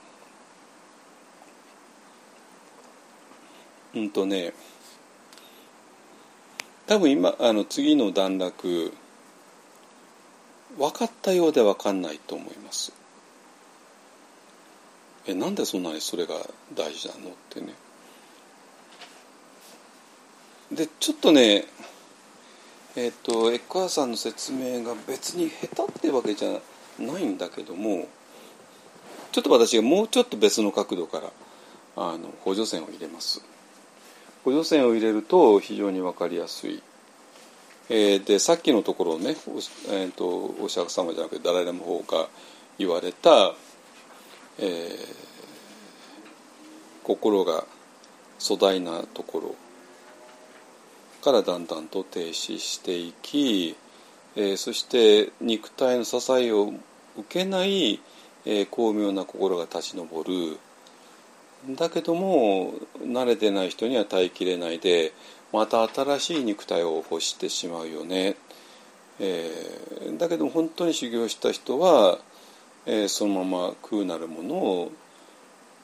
うんとね多分今あの次の段落分かったようで分かんないと思います。えなんでそんなにそれが大事なのってね。でちょっとねえっ、とエッカーさんの説明が別に下手ってわけじゃないんだけどもちょっと私がもうちょっと別の角度からあの補助線を入れます。補助線を入れると非常に分かりやすい、えーでさっきのところねお,、えー、とお釈迦様じゃなくてダライラの方が言われた、えー心が粗大なところからだんだんと停止していき、えーそして肉体の支えを受けない、えー巧妙な心が立ち上る。だけども慣れてない人には耐えきれないでまた新しい肉体を欲してしまうよね、えーだけど本当に修行した人は、えーそのまま空なるものを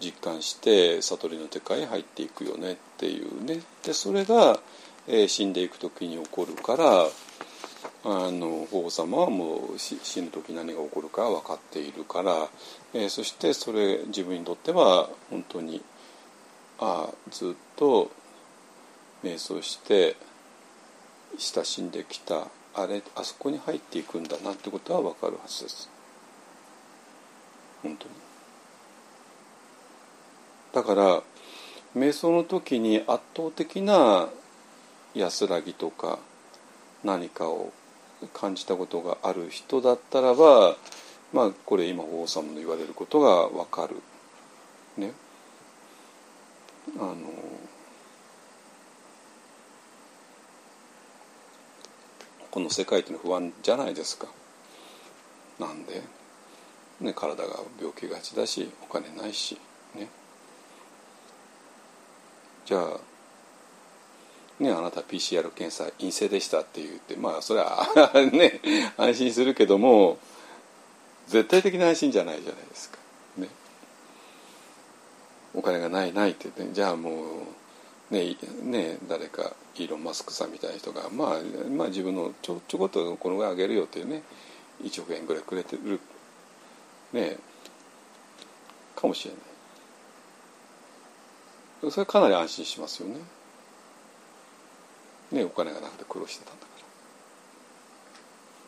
実感して悟りの世界へ入っていくよねっていうね。でそれが、えー死んでいく時に起こるからあの法皇様はもう死ぬ時何が起こるか分かっているから、えーそしてそれ自分にとっては本当にああずっと瞑想して親しんできたあれあそこに入っていくんだなってことは分かるはずです。本当に。だから瞑想の時に圧倒的な安らぎとか何かを感じたことがある人だったらばまあこれ今法皇様の言われることが分かる。ね。あのこの世界っていうのは不安じゃないですか。なんで、ね、体が病気がちだしお金ないしね。じゃあね、あなた PCR 検査陰性でしたって言ってまあそれは ね安心するけども絶対的な安心じゃないじゃないですか。ね、お金がないないって言ってじゃあもうねね誰かイーロン・マスクさんみたいな人が、まあ、まあ自分のちょちょこっとこのぐらいあげるよっていうね1億円ぐらいくれてるねかもしれない。それはかなり安心しますよね。ね、お金がなくて苦労してたんだか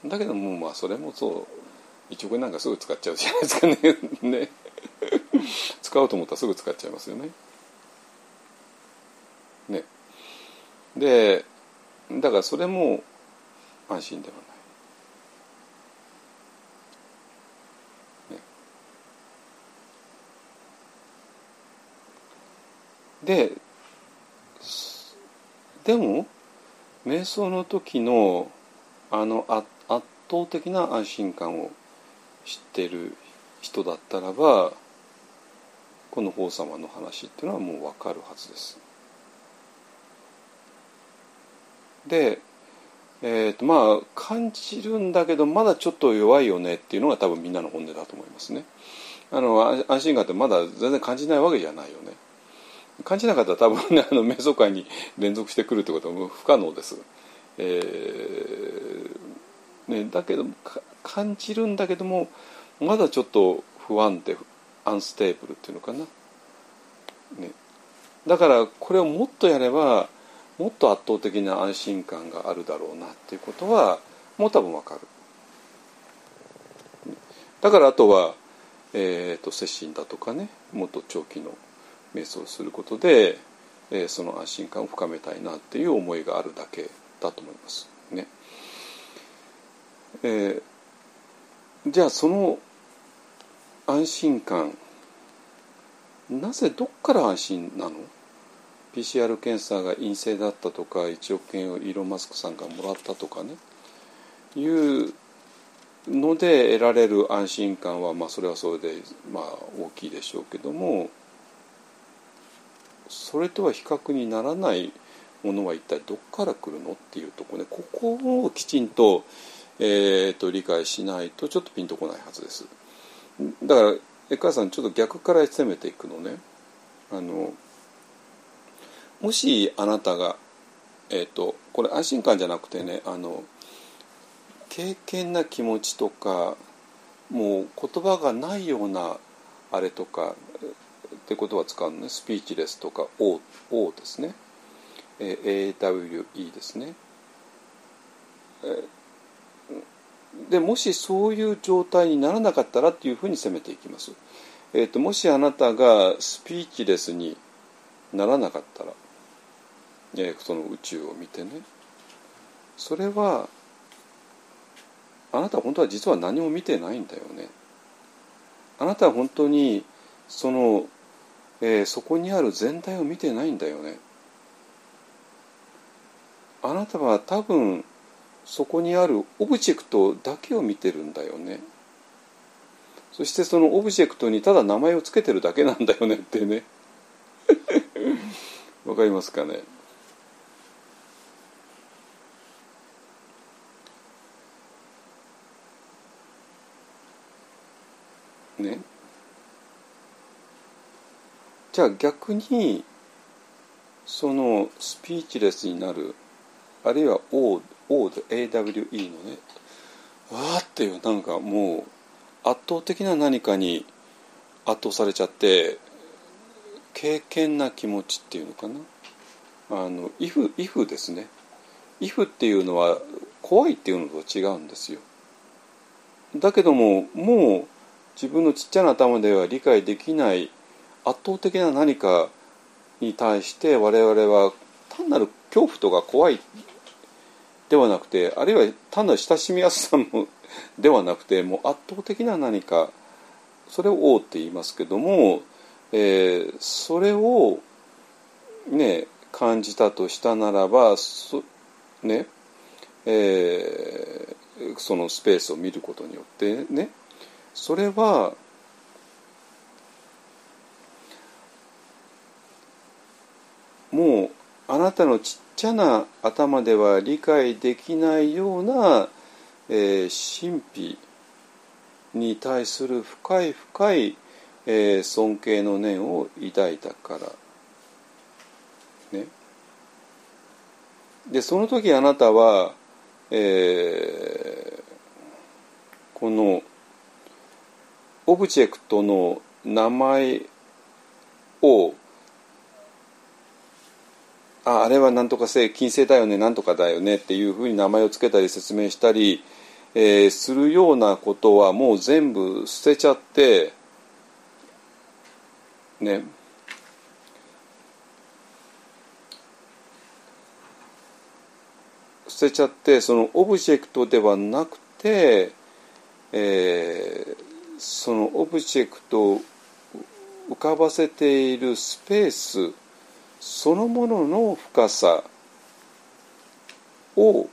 ら。だけどもまあそれもそう1億円なんかすぐ使っちゃうじゃないですかね。ね使おうと思ったらすぐ使っちゃいますよね。ねでだからそれも安心ではない、ででも瞑想の時のあのあ圧倒的な安心感を知ってる人だったらばこの法様の話っていうのはもう分かるはずです。で、えー、とまあ感じるんだけどまだちょっと弱いよねっていうのが多分みんなの本音だと思いますね。あの安心感ってまだ全然感じないわけじゃないよね。感じなかったら多分ねあの瞑想会に連続してくるってことは不可能です。えーね、だけど感じるんだけどもまだちょっと不安定アンステーブルっていうのかな、ね、だからこれをもっとやればもっと圧倒的な安心感があるだろうなっていうことはもう多分わかる。だからあとは、えー、と接心だとかねもっと長期の瞑想することで、えーその安心感を深めたいなっていう思いがあるだけだと思いますね。えー、じゃあその安心感なぜどっから安心なの？PCR 検査が陰性だったとか1億円をイーロン・マスクさんがもらったとかねいうので得られる安心感はまあそれはそれでまあ大きいでしょうけどもそれとは比較にならないものは一体どこから来るのっていうとこねここをきちんと,、えー、と理解しないとちょっとピンとこないはずです。だから江川さんちょっと逆から攻めていくのね。あのもしあなたが、えーと、これ安心感じゃなくてねあの経験な気持ちとかもう言葉がないようなあれとかって言葉使うのね。スピーチレスとか O, o ですね、え、AWE ですね、えー、でもしそういう状態にならなかったらっていうふうに攻めていきます、えーともしあなたがスピーチレスにならなかったらえその宇宙を見てね。それはあなたは本当は実は何も見てないんだよね。あなたは本当にその、えー、そこにある全体を見てないんだよね。あなたは多分そこにあるオブジェクトだけを見てるんだよね。そしてそのオブジェクトにただ名前を付けてるだけなんだよねってね。わかりますかね？ね？じゃあ逆にそのスピーチレスになるあるいは O, o AWE のねわーっていうなんかもう圧倒的な何かに圧倒されちゃって敬虔な気持ちっていうのかな？あの if, if ですね。if っていうのは怖いっていうのと違うんですよ。だけどももう自分のちっちゃな頭では理解できない圧倒的な何かに対して我々は単なる恐怖とか怖いではなくてあるいは単なる親しみやすさもではなくてもう圧倒的な何かそれを「王」って言いますけども、えー、それをね感じたとしたならばねえー、そのスペースを見ることによってねそれはもうあなたのちっちゃな頭では理解できないような、えー、神秘に対する深い深い、えー、尊敬の念を抱いたから。ね。でその時あなたは、えー、このオブジェクトの名前をああれは何とか性金星だよね何とかだよねっていうふうに名前を付けたり説明したり、えー、するようなことはもう全部捨てちゃってね。捨てちゃってそのオブジェクトではなくて、えー、そのオブジェクトを浮かばせているスペースそのものの深さを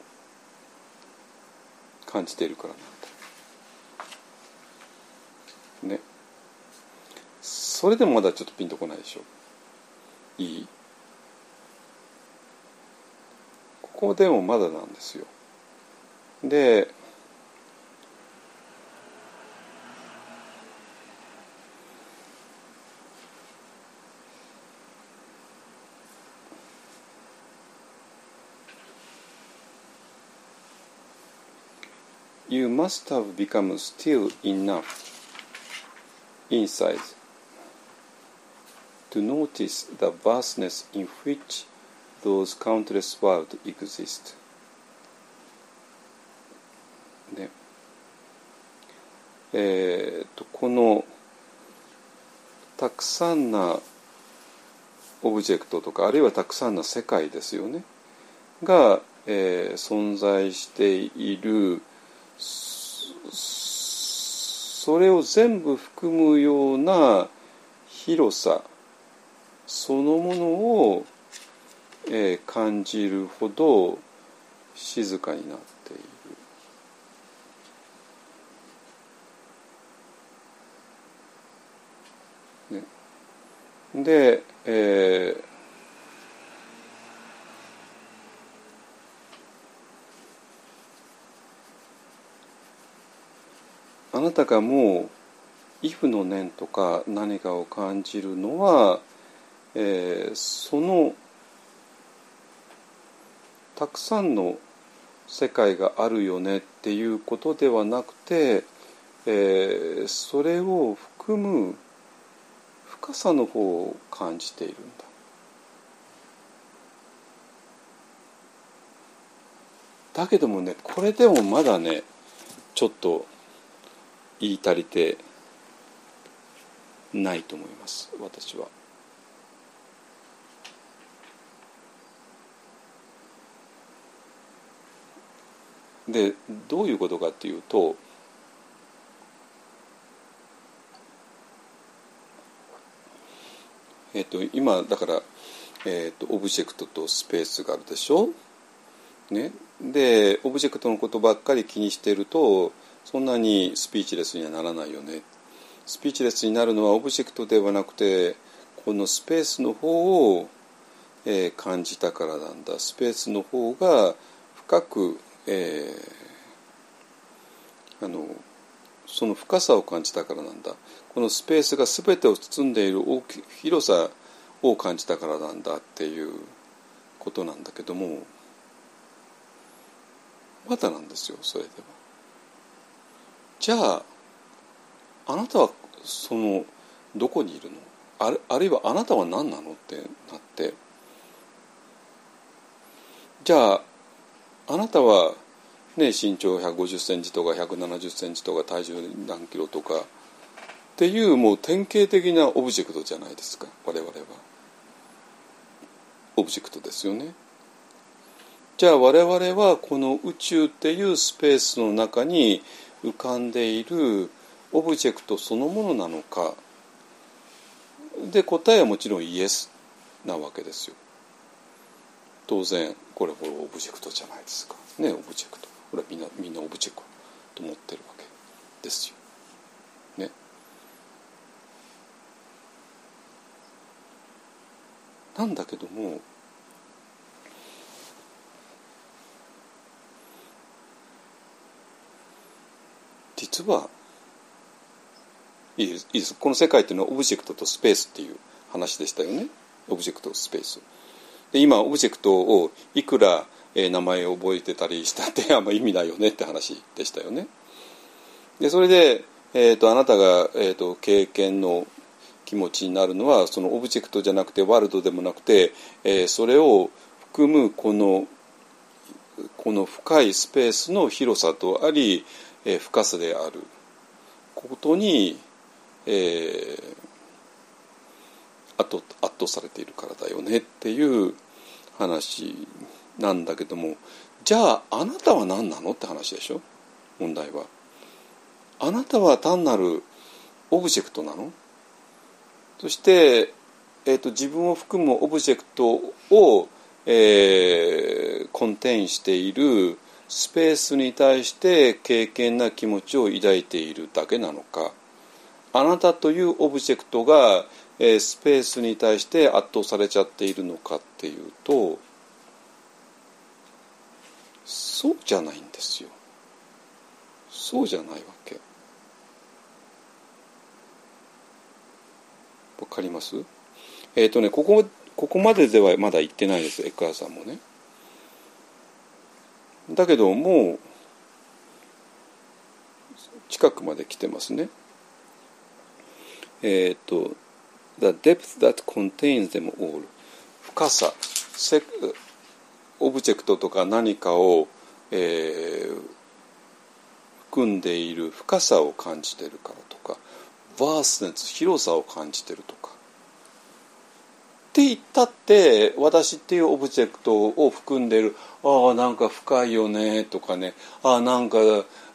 感じているからなんだ。ね。それでもまだちょっとピンとこないでしょ。いい？ここでもまだなんですよ。で you must have become still enough inside to notice the vastness in which those countless worlds exist. ねえー、とこのたくさんなオブジェクトとかあるいはたくさんの世界ですよねが、えー存在しているそれを全部含むような広さそのものを、えー感じるほど静かになっている。ね、で、えーあなたがもう「イフの念」とか何かを感じるのは、えーそのたくさんの世界があるよねっていうことではなくて、えーそれを含む深さの方を感じているんだ。だけどもねこれでもまだねちょっと言い足りてないと思います私は。でどういうことかっていうとえっと今だから、えっとオブジェクトとスペースがあるでしょ？ね、でオブジェクトのことばっかり気にしてるとそんなに speechless にはならないよね。 speechless になるのはオブジェクトではなくてこのスペースの方を、えー感じたからなんだスペースの方が深く、えーあのその深さを感じたからなんだこのスペースが全てを包んでいる大き広さを感じたからなんだっていうことなんだけどもまだなんですよそれでは。じゃああなたはそのどこにいるの？あるあるいはあなたは何なのってなってじゃああなたは、ね、身長1 5 0センチとか1 7 0センチとか体重何キロとかっていうもう典型的なオブジェクトじゃないですか我々は。オブジェクトですよね。じゃあ我々はこの宇宙っていうスペースの中に浮かんでいるオブジェクトそのものなのかで答えはもちろんイエスなわけですよ。当然これこれオブジェクトじゃないですかねオブジェクトこれみんなみんなオブジェクトと思ってるわけですよ。ね。なんだけども実はいいですこの世界っていうのはオブジェクトとスペースっていう話でしたよね。オブジェクトスペース。で今オブジェクトをいくら、えー名前を覚えてたりしたって あんま意味ないよねって話でしたよね。でそれで、えー、とあなたが、えー、と敬虔の気持ちになるのはそのオブジェクトじゃなくてワールドでもなくて、えーそれを含むこのこの深いスペースの広さとあり、えー深さであることに、えー圧倒圧倒されているからだよねっていう話なんだけどもじゃああなたは何なのって話でしょ？問題は。あなたは単なるオブジェクトなの？そして、えー、と自分を含むオブジェクトを、えーコンテインしているスペースに対して敬虔な気持ちを抱いているだけなのか。あなたというオブジェクトが、えースペースに対して圧倒されちゃっているのかっていうとそうじゃないんですよ。そうじゃないわけ。わかります？えっ、とねここここまでではまだ言ってないですエクアさんもね。だけどもう近くまで来てますね。えっ、と The depth that contains them all 深さオブジェクトとか何かを、えー含んでいる深さを感じてるからとかバースネス広さを感じてるとか。って言ったって私っていうオブジェクトを含んでるああなんか深いよねとかねああなんか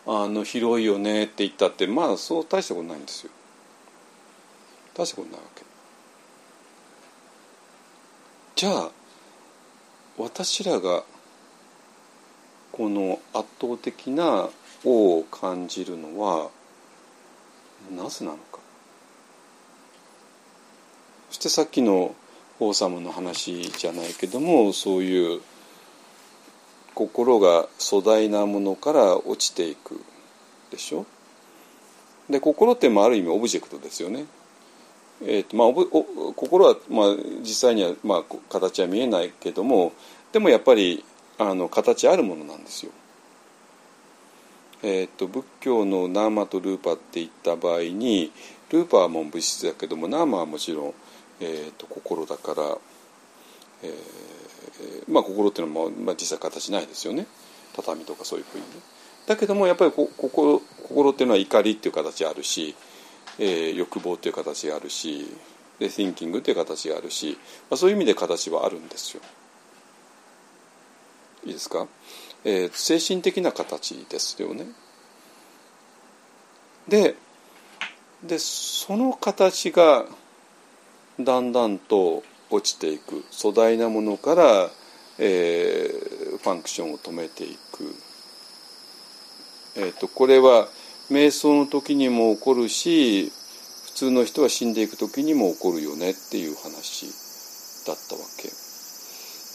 あの広いよねって言ったってまあそう大したことないんですよ。大したことないわけ。じゃあ私らがこの圧倒的な「王」を感じるのはなぜなのか。そしてさっきの王様の話じゃないけどもそういう心が粗大なものから落ちていくでしょ？で心ってまあある意味オブジェクトですよね。えーとまあ、お心は、まあ、実際には、まあ、形は見えないけどもでもやっぱりあの形あるものなんですよ。えーと、仏教のナーマとルーパっていった場合にルーパはもう物質だけどもナーマはもちろん、えーと、心だから、えー、まあ心っていうのは、まあ、実際形ないですよね畳とかそういうふうにね。だけどもやっぱりこ心心っていうのは怒りっていう形あるし、えー、欲望っていう形があるしで thinking っていう形があるし、まあ、そういう意味で形はあるんですよ。いいですか、えー、精神的な形ですよね。ででその形がだんだんと落ちていく粗大なものから、えー、ファンクションを止めていく、えーと、これは瞑想の時にも起こるし普通の人は死んでいく時にも起こるよねっていう話だったわけ。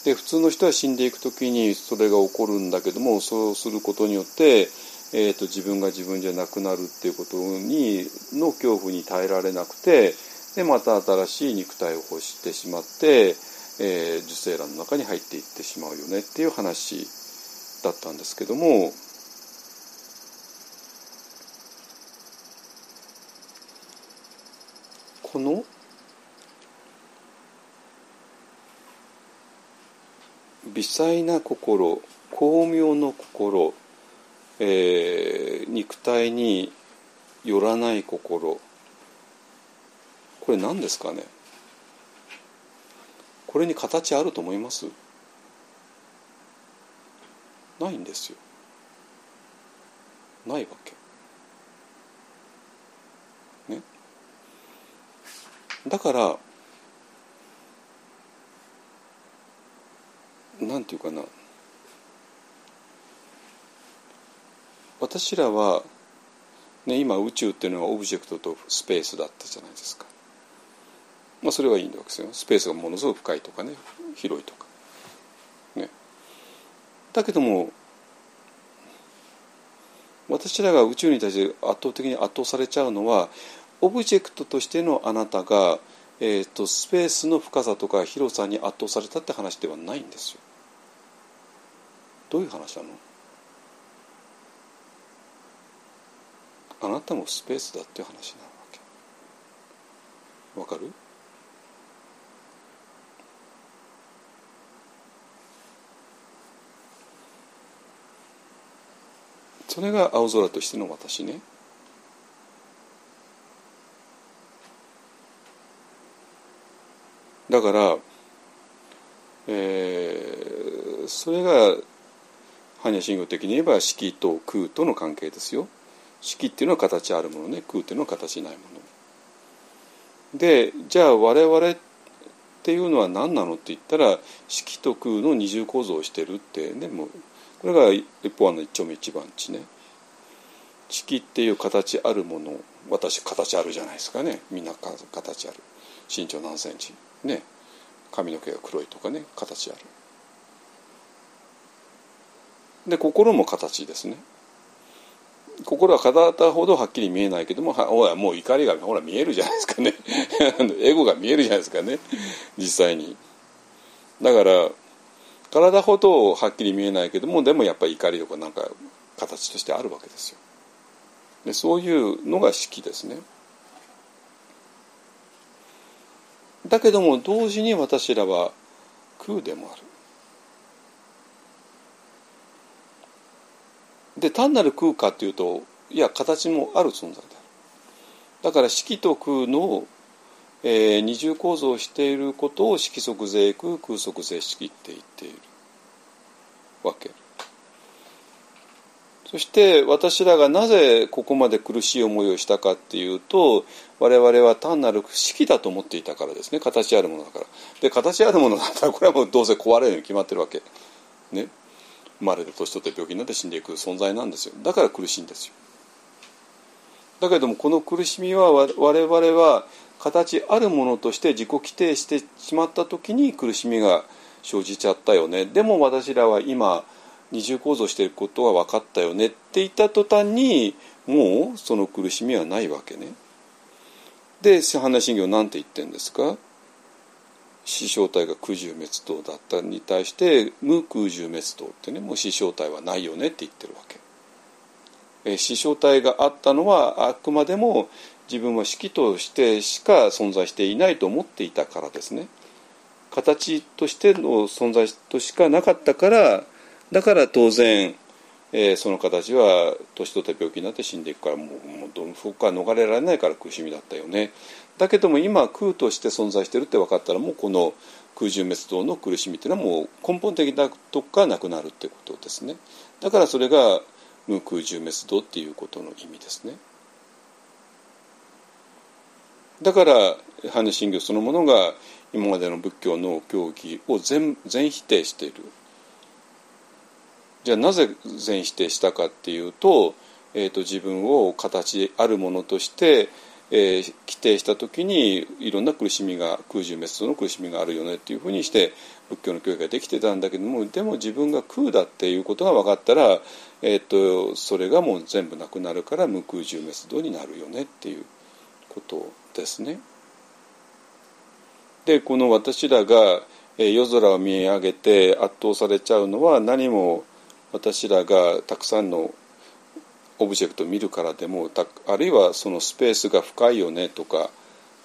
で普通の人は死んでいく時にそれが起こるんだけどもそうすることによって、えーと、自分が自分じゃなくなるっていうことにの恐怖に耐えられなくてでまた新しい肉体を欲してしまって、えー、受精卵の中に入っていってしまうよねっていう話だったんですけども。この微細な心巧妙の心、えー、肉体によらない心これ何ですかね？これに形あると思います？ないんですよ。ないわけ。ね？だからなんていうかな。私らは、ね、今宇宙っていうのはオブジェクトとスペースだったじゃないですか。まあ、それはいいんですよ。スペースがものすごく深いとかね。広いとか。ね、だけども私らが宇宙に対して圧倒的に圧倒されちゃうのはオブジェクトとしてのあなたが、えー、とスペースの深さとか広さに圧倒されたって話ではないんですよ。どういう話なの？あなたもスペースだっていう話なわけ。わかる？それが青空としての私ね。だから、えー、それが般若心経的に言えば色と空との関係ですよ。色っていうのは形あるものね。空っていうのは形ないもの。でじゃあ我々っていうのは何なのって言ったら色と空の二重構造をしてるってねもうこれが一方案の一丁目一番地ね。色っていう形あるもの私形あるじゃないですかね。みんな形ある。身長何センチ？ね。髪の毛が黒いとかね。形ある。で心も形ですね。心は体ほどはっきり見えないけどもほらもう怒りがほら見えるじゃないですかね。エゴが見えるじゃないですかね。実際に。だから体ほどはっきり見えないけどもでもやっぱり怒りとかなんか形としてあるわけですよ。でそういうのが式ですね。だけども同時に私らは空でもある。で単なる空かというといや形もある存在である。だから色と空の、えー二重構造をしていることを色即税空空即税式って言っているわけ。そして私らがなぜここまで苦しい思いをしたかっていうと我々は単なる式だと思っていたからですね。形あるものだから。で形あるものだったらこれはもうどうせ壊れるに決まってるわけ。ね。生まれて年取って病気になって死んでいく存在なんですよ。だから苦しいんですよ。だけどもこの苦しみは我々は形あるものとして自己規定してしまった時に苦しみが生じちゃったよねでも私らは今二重構造していることは分かったよねって言った途端にもうその苦しみはないわけね。で般心経なんて言ってんですか？死正体が空十滅道だったに対して無空十滅道ってねもう死正体はないよねって言ってるわけ。え死正体があったのはあくまでも自分は式としてしか存在していないと思っていたからですね。形としての存在としかなかったからだから当然、えー、その形は年取って病気になって死んでいくからもうもうそこから逃れられないから苦しみだったよね。だけども今空として存在してるって分かったらもうこの空中滅動の苦しみっていうのはもう根本的なとこからなくなるってことですね。だからそれが無空中滅動っていうことの意味ですね。だから般若心経そのものが今までの仏教の教義を全全否定している。じゃあなぜ全否定したかっていうと,、えーと、自分を形あるものとして、えー、規定した時にいろんな苦しみが空中滅の苦しみがあるよねっていうふうにして仏教の教育ができてたんだけどもでも自分が空だっていうことが分かったら、えーと、それがもう全部なくなるから無空中滅度になるよねっていうことをですね。でこの私らが夜空を見上げて圧倒されちゃうのは何も私らがたくさんのオブジェクトを見るからでもあるいはそのスペースが深いよねとか、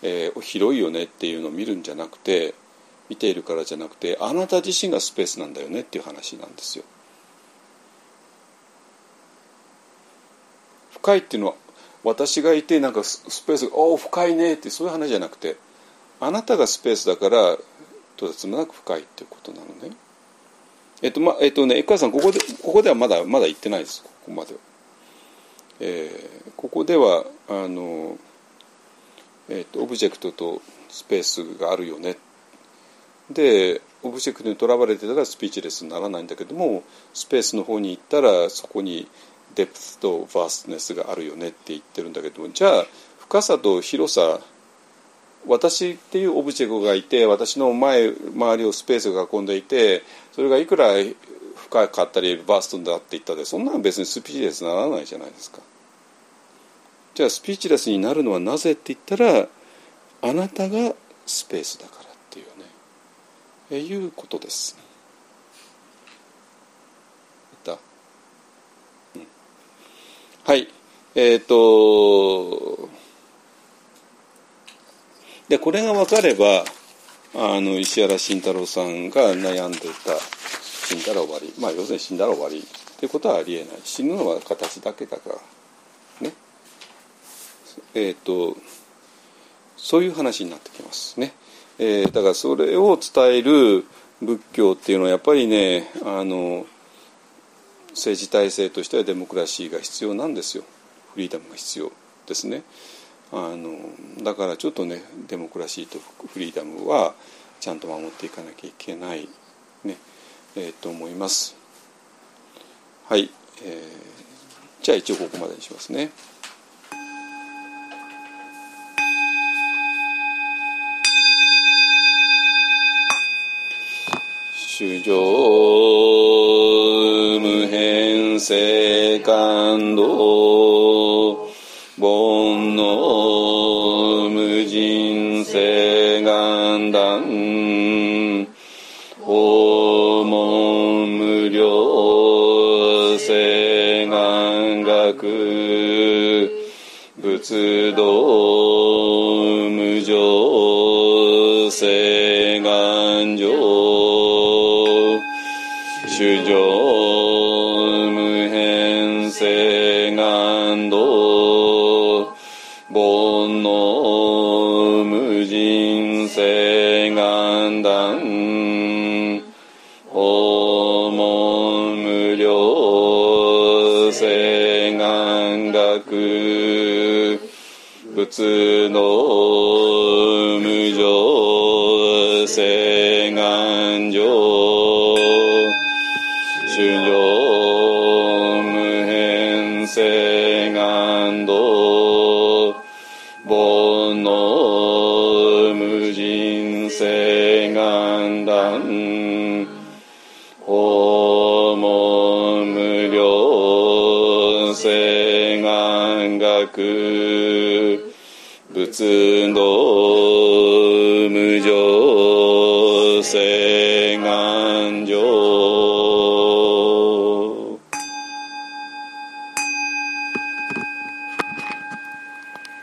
えー、広いよねっていうのを見るんじゃなくて見ているからじゃなくてあなた自身がスペースなんだよねっていう話なんですよ。深いっていうのは私がいてなんかスペースが「おお深いね」ってそういう話じゃなくてあなたがスペースだからとてつもなく深いっていうことなのね。えっとまえっとね、エッカーさんここでここではまだまだ言ってないですここまでは。えー、ここではあの、えっと、オブジェクトとスペースがあるよねでオブジェクトにとらわれてたら speechless にならないんだけどもスペースの方に行ったらそこに depth と vastness があるよねって言ってるんだけどもじゃあ深さと広さ私っていうオブジェクトがいて私の前周りをスペースが囲んでいてそれがいくら深かったりバーストだって言ったでそんなの別にスピーチレスにならないじゃないですか。じゃあスピーチレスになるのはなぜって言ったらあなたがスペースだからっていうねえいうことです。うん、はい。えっ、ー、とでこれが分かればあの石原慎太郎さんが悩んでた死んだら終わり。まあ要するに死んだら終わり。っていうことはありえない。死ぬのは形だけだから。ね。えっ、ー、とそういう話になってきます。ね、えー、だからそれを伝える仏教っていうのはやっぱりねあの政治体制としてはデモクラシーが必要なんですよフリーダムが必要ですね。あのだからちょっとねデモクラシーとフリーダムはちゃんと守っていかなきゃいけないね、えー、と思います。はい、えー、じゃあ一応ここまでにしますね。主上変性感動。煩悩無人性願断訪問無料性願学。仏道無常性願上主上聖願断訪問無料聖願学仏の無常聖願上。修行無変聖願道。く。仏道無常性。